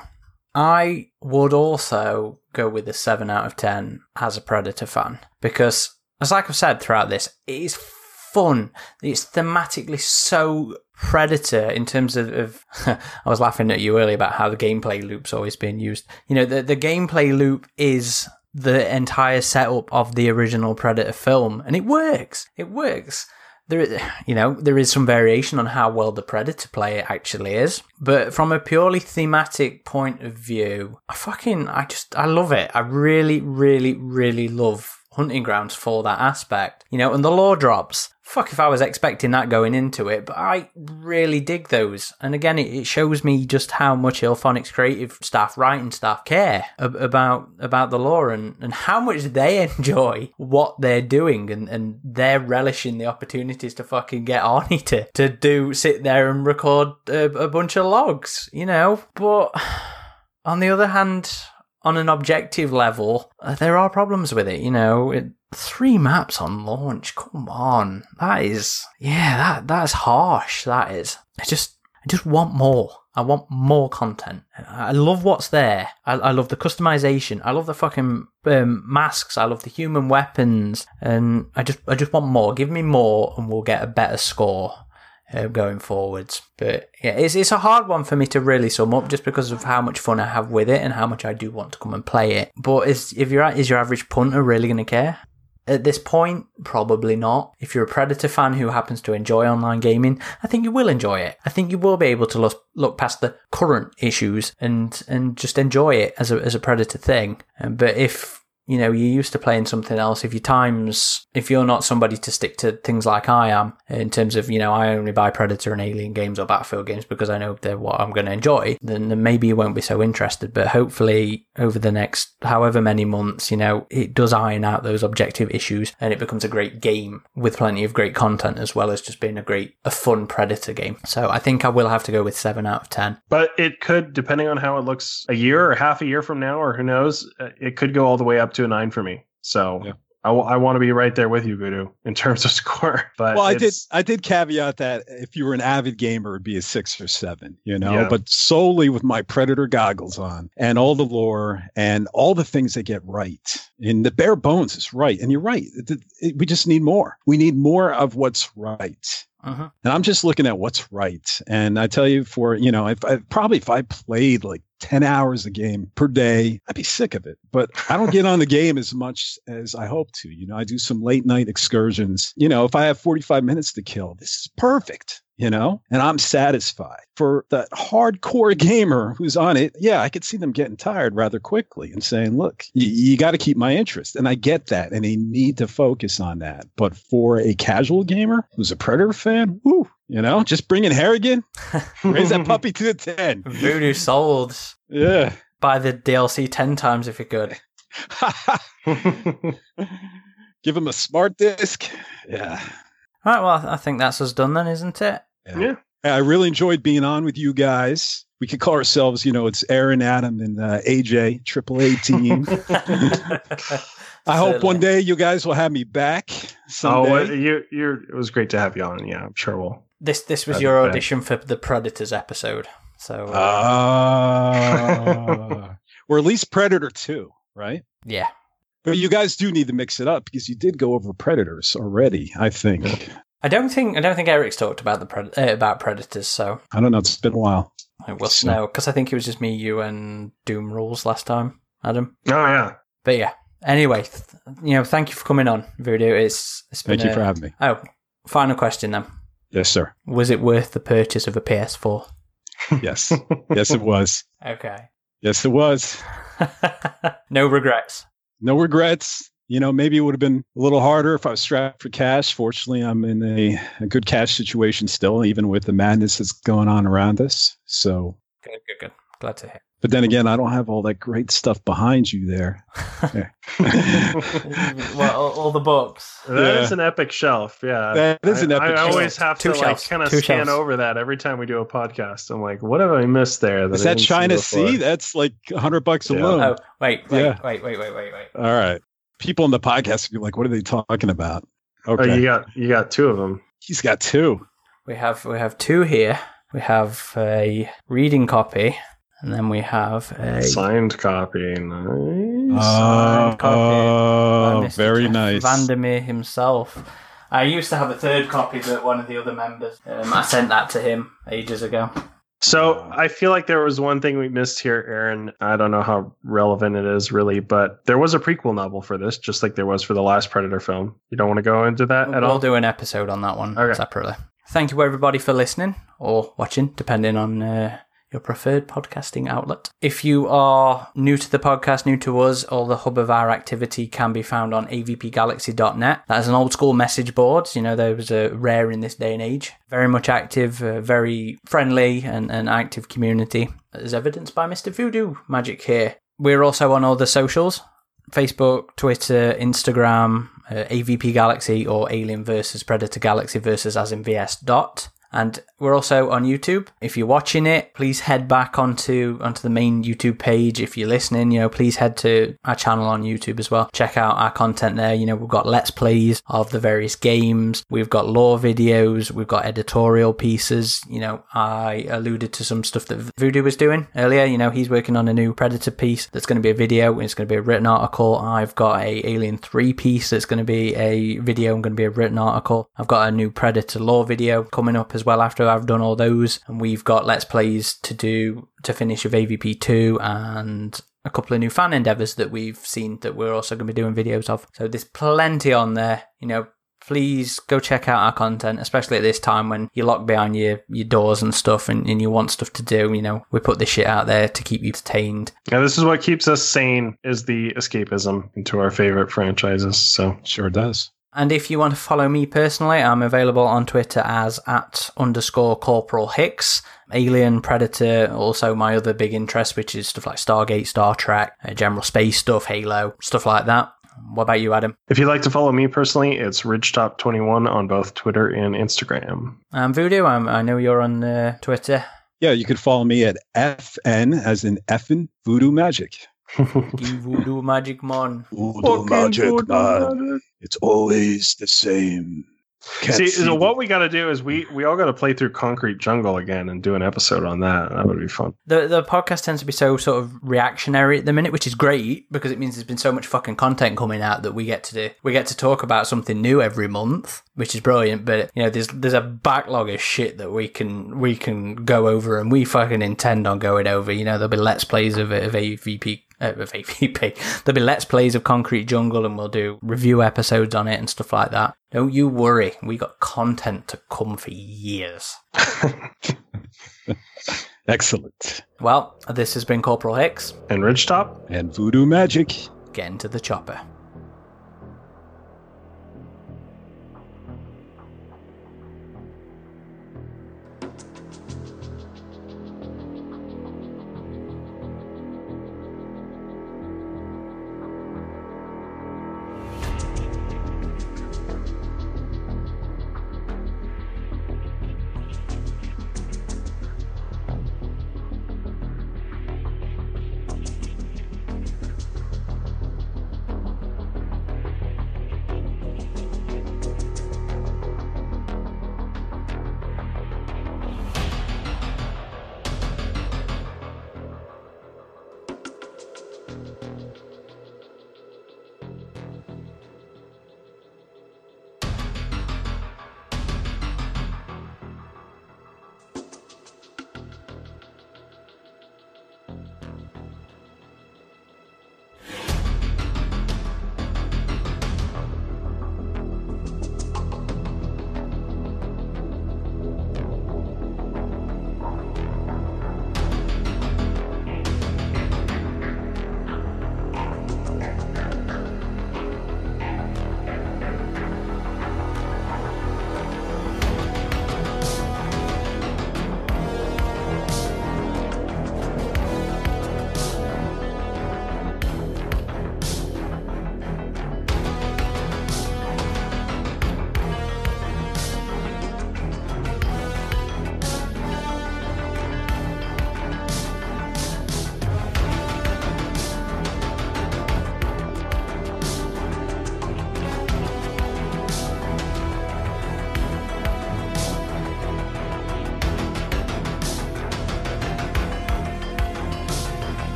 I would also go with a 7 out of 10 as a Predator fan because, as like I've said throughout this, it is fun. It's thematically so Predator in terms of, of I was laughing at you earlier about how the gameplay loop's always being used. You know, the, the gameplay loop is the entire setup of the original Predator film, and it works. It works. There, you know, there is some variation on how well the Predator player actually is, but from a purely thematic point of view, I fucking, I just, I love it. I really, really, really love hunting grounds for that aspect. You know, and the lore drops fuck if I was expecting that going into it, but I really dig those. And again, it, shows me just how much IllFonic's creative staff, writing staff care about about the lore and, and how much they enjoy what they're doing and, and they're relishing the opportunities to fucking get Arnie to, to do, sit there and record a, a bunch of logs, you know? But on the other hand, on an objective level, uh, there are problems with it. You know, it, three maps on launch. Come on, that is yeah, that that's harsh. That is. I just I just want more. I want more content. I love what's there. I, I love the customization. I love the fucking um, masks. I love the human weapons, and I just I just want more. Give me more, and we'll get a better score uh, going forwards. But yeah, it's it's a hard one for me to really sum up just because of how much fun I have with it and how much I do want to come and play it. But is if you're is your average punter really going to care? At this point, probably not. If you're a Predator fan who happens to enjoy online gaming, I think you will enjoy it. I think you will be able to look, look past the current issues and and just enjoy it as a as a Predator thing. Um, but if you know, you're used to playing something else. If your times, if you're not somebody to stick to things like I am, in terms of, you know, I only buy Predator and Alien games or Battlefield games because I know they're what I'm going to enjoy, then, then maybe you won't be so interested. But hopefully, over the next however many months, you know, it does iron out those objective issues and it becomes a great game with plenty of great content as well as just being a great, a fun Predator game. So I think I will have to go with 7 out of 10. But it could, depending on how it looks a year or half a year from now, or who knows, uh, it could go all the way up to a nine for me. So Yeah. I, w- I want to be right there with you, Voodoo, in terms of score. But well, I did. I did caveat that if you were an avid gamer, it'd be a six or seven. You know, Yeah. but solely with my Predator goggles on and all the lore and all the things they get right. And the bare bones is right. And you're right. It- it- we just need more. We need more of what's right. Uh-huh. And I'm just looking at what's right. And I tell you, for you know, if I probably if I played like 10 hours a game per day, I'd be sick of it. But I don't get on the game as much as I hope to. You know, I do some late night excursions. You know, if I have 45 minutes to kill, this is perfect. You know, and I'm satisfied. For that hardcore gamer who's on it, yeah, I could see them getting tired rather quickly and saying, look, you, you got to keep my interest. And I get that. And they need to focus on that. But for a casual gamer who's a Predator fan, woo, you know, just bring in Harrigan, raise that puppy to the 10. Voodoo sold. Yeah. buy the DLC ten times if you could. Give him a smart disc. Yeah. All right, well, I think that's us done then, isn't it? Yeah. I really enjoyed being on with you guys. We could call ourselves, you know, it's Aaron, Adam, and uh, AJ, Triple A team. I hope one day you guys will have me back. Oh, Someday. well, you, you're. It was great to have you on. Yeah, I'm sure we'll. This this was your be bad. audition for the Predators episode. So uh, Ah. or at least Predator 2, right? yeah, But you guys do need to mix it up because you did go over Predators already, I think. I don't think I don't think Eric's talked about the pred- uh, about Predators. So I don't know. It's been a while. I will So- know because I think it was just me, you, and Doom Rules last time, Adam. Oh yeah. But yeah. Anyway, th- you know, thank you for coming on, Voodoo. It's it's been Thank you for having me. Oh, final question then. Yes, sir. Was it worth the purchase of a PS4? Yes. yes, it was. Okay. Yes, it was. no regrets. No regrets. You know, maybe it would have been a little harder if I was strapped for cash. Fortunately, I'm in a, a good cash situation still, even with the madness that's going on around us. So, Good, good, good. Glad to hear. but then again, I don't have all that great stuff behind you there. well, all, all the books. That is Yeah. an epic shelf. Yeah. That is an I, epic I always have Two to like kind of Two scan shelves. over that every time we do a podcast. I'm like, what have I missed there? Is I that China? Sea? That's like a hundred bucks Yeah. alone. Oh, wait, wait, Yeah. wait, wait, wait, wait, wait. All right. People in the podcast will be like, what are they talking about? Oh, Okay. you got you got two of them. He's got two. We have we have two here. We have a reading copy, and then we have a Signed copy. Nice. signed copy by Oh, very Jeff nice. Vandermeer himself. I used to have a third copy, but one of the other members. Um, I sent that to him ages ago. So I feel like there was one thing we missed here, Aaron. I don't know how relevant it is really, but there was a prequel novel for this, just like there was for the last Predator film. You don't want to go into that at all? we'll do an episode on that one Okay. separately. Thank you everybody for listening or watching, depending on uh, your preferred podcasting outlet. If you are new to the podcast, new to us, all the hub of our activity can be found on avpgalaxy.net. That is an old school message board. You know, those are rare in this day and age. Very much active, uh, very friendly and, and active community, as evidenced by Mr. Voodoo Magic here. We're also on all the socials. Facebook, Twitter, Instagram, uh, AVP Galaxy, or Alien versus Predator Galaxy versus as in VS dot. And we're also on YouTube. If you're watching it, please head back onto onto the main YouTube page. If you're listening, you know, please head to our channel on YouTube as well. Check out our content there. You know, we've got let's plays of the various games. We've got lore videos. We've got editorial pieces. You know, I alluded to some stuff that Voodoo was doing earlier. You know, he's working on a new Predator piece that's going to be a video. It's going to be a written article. I've got a Alien 3 piece that's going to be a video and going to be a written article. I've got a new Predator lore video coming up as well after I've done all those. And we've got Let's Plays to do to finish with AVP 2 and a couple of new fan endeavors that we've seen that we're also going to be doing videos of. So there's plenty on there. You know, please go check out our content, especially at this time when you're locked behind your, your doors and stuff and, and you want stuff to do. You know, we put this shit out there to keep you entertained. Yeah, this is what keeps us sane is the escapism into our favorite franchises. So Sure does. And if you want to follow me personally, I'm available on Twitter as at underscore Corporal Hicks. Alien, Predator, also my other big interest, which is stuff like Stargate, Star Trek, uh, general space stuff, Halo, stuff like that. What about you, Adam? if you'd like to follow me personally, it's Ridgetop21 on both Twitter and Instagram. Um, Voodoo, um, I know you're on uh, Twitter. Yeah, you could follow me at FN as in effin Voodoo Magic. You Voodoo Magic Mon. Voodoo Magic, man. It's always the same. Can't See, see so what we got to do is we we all got to play through Concrete Jungle again and do an episode on that. That would be fun. The the podcast tends to be so sort of reactionary at the minute, which is great because it means there's been so much fucking content coming out that we get to do. We get to talk about something new every month, which is brilliant. But you know, there's there's a backlog of shit that we can we can go over, and we fucking intend on going over. You know, there'll be let's plays of of AVP. Uh, of AVP. There'll be let's plays of Concrete Jungle, and we'll do review episodes on it and stuff like that. Don't you worry, we got content to come for years. Excellent. Well, this has been Corporal Hicks. and Ridgetop. And Voodoo Magic. Get into the chopper.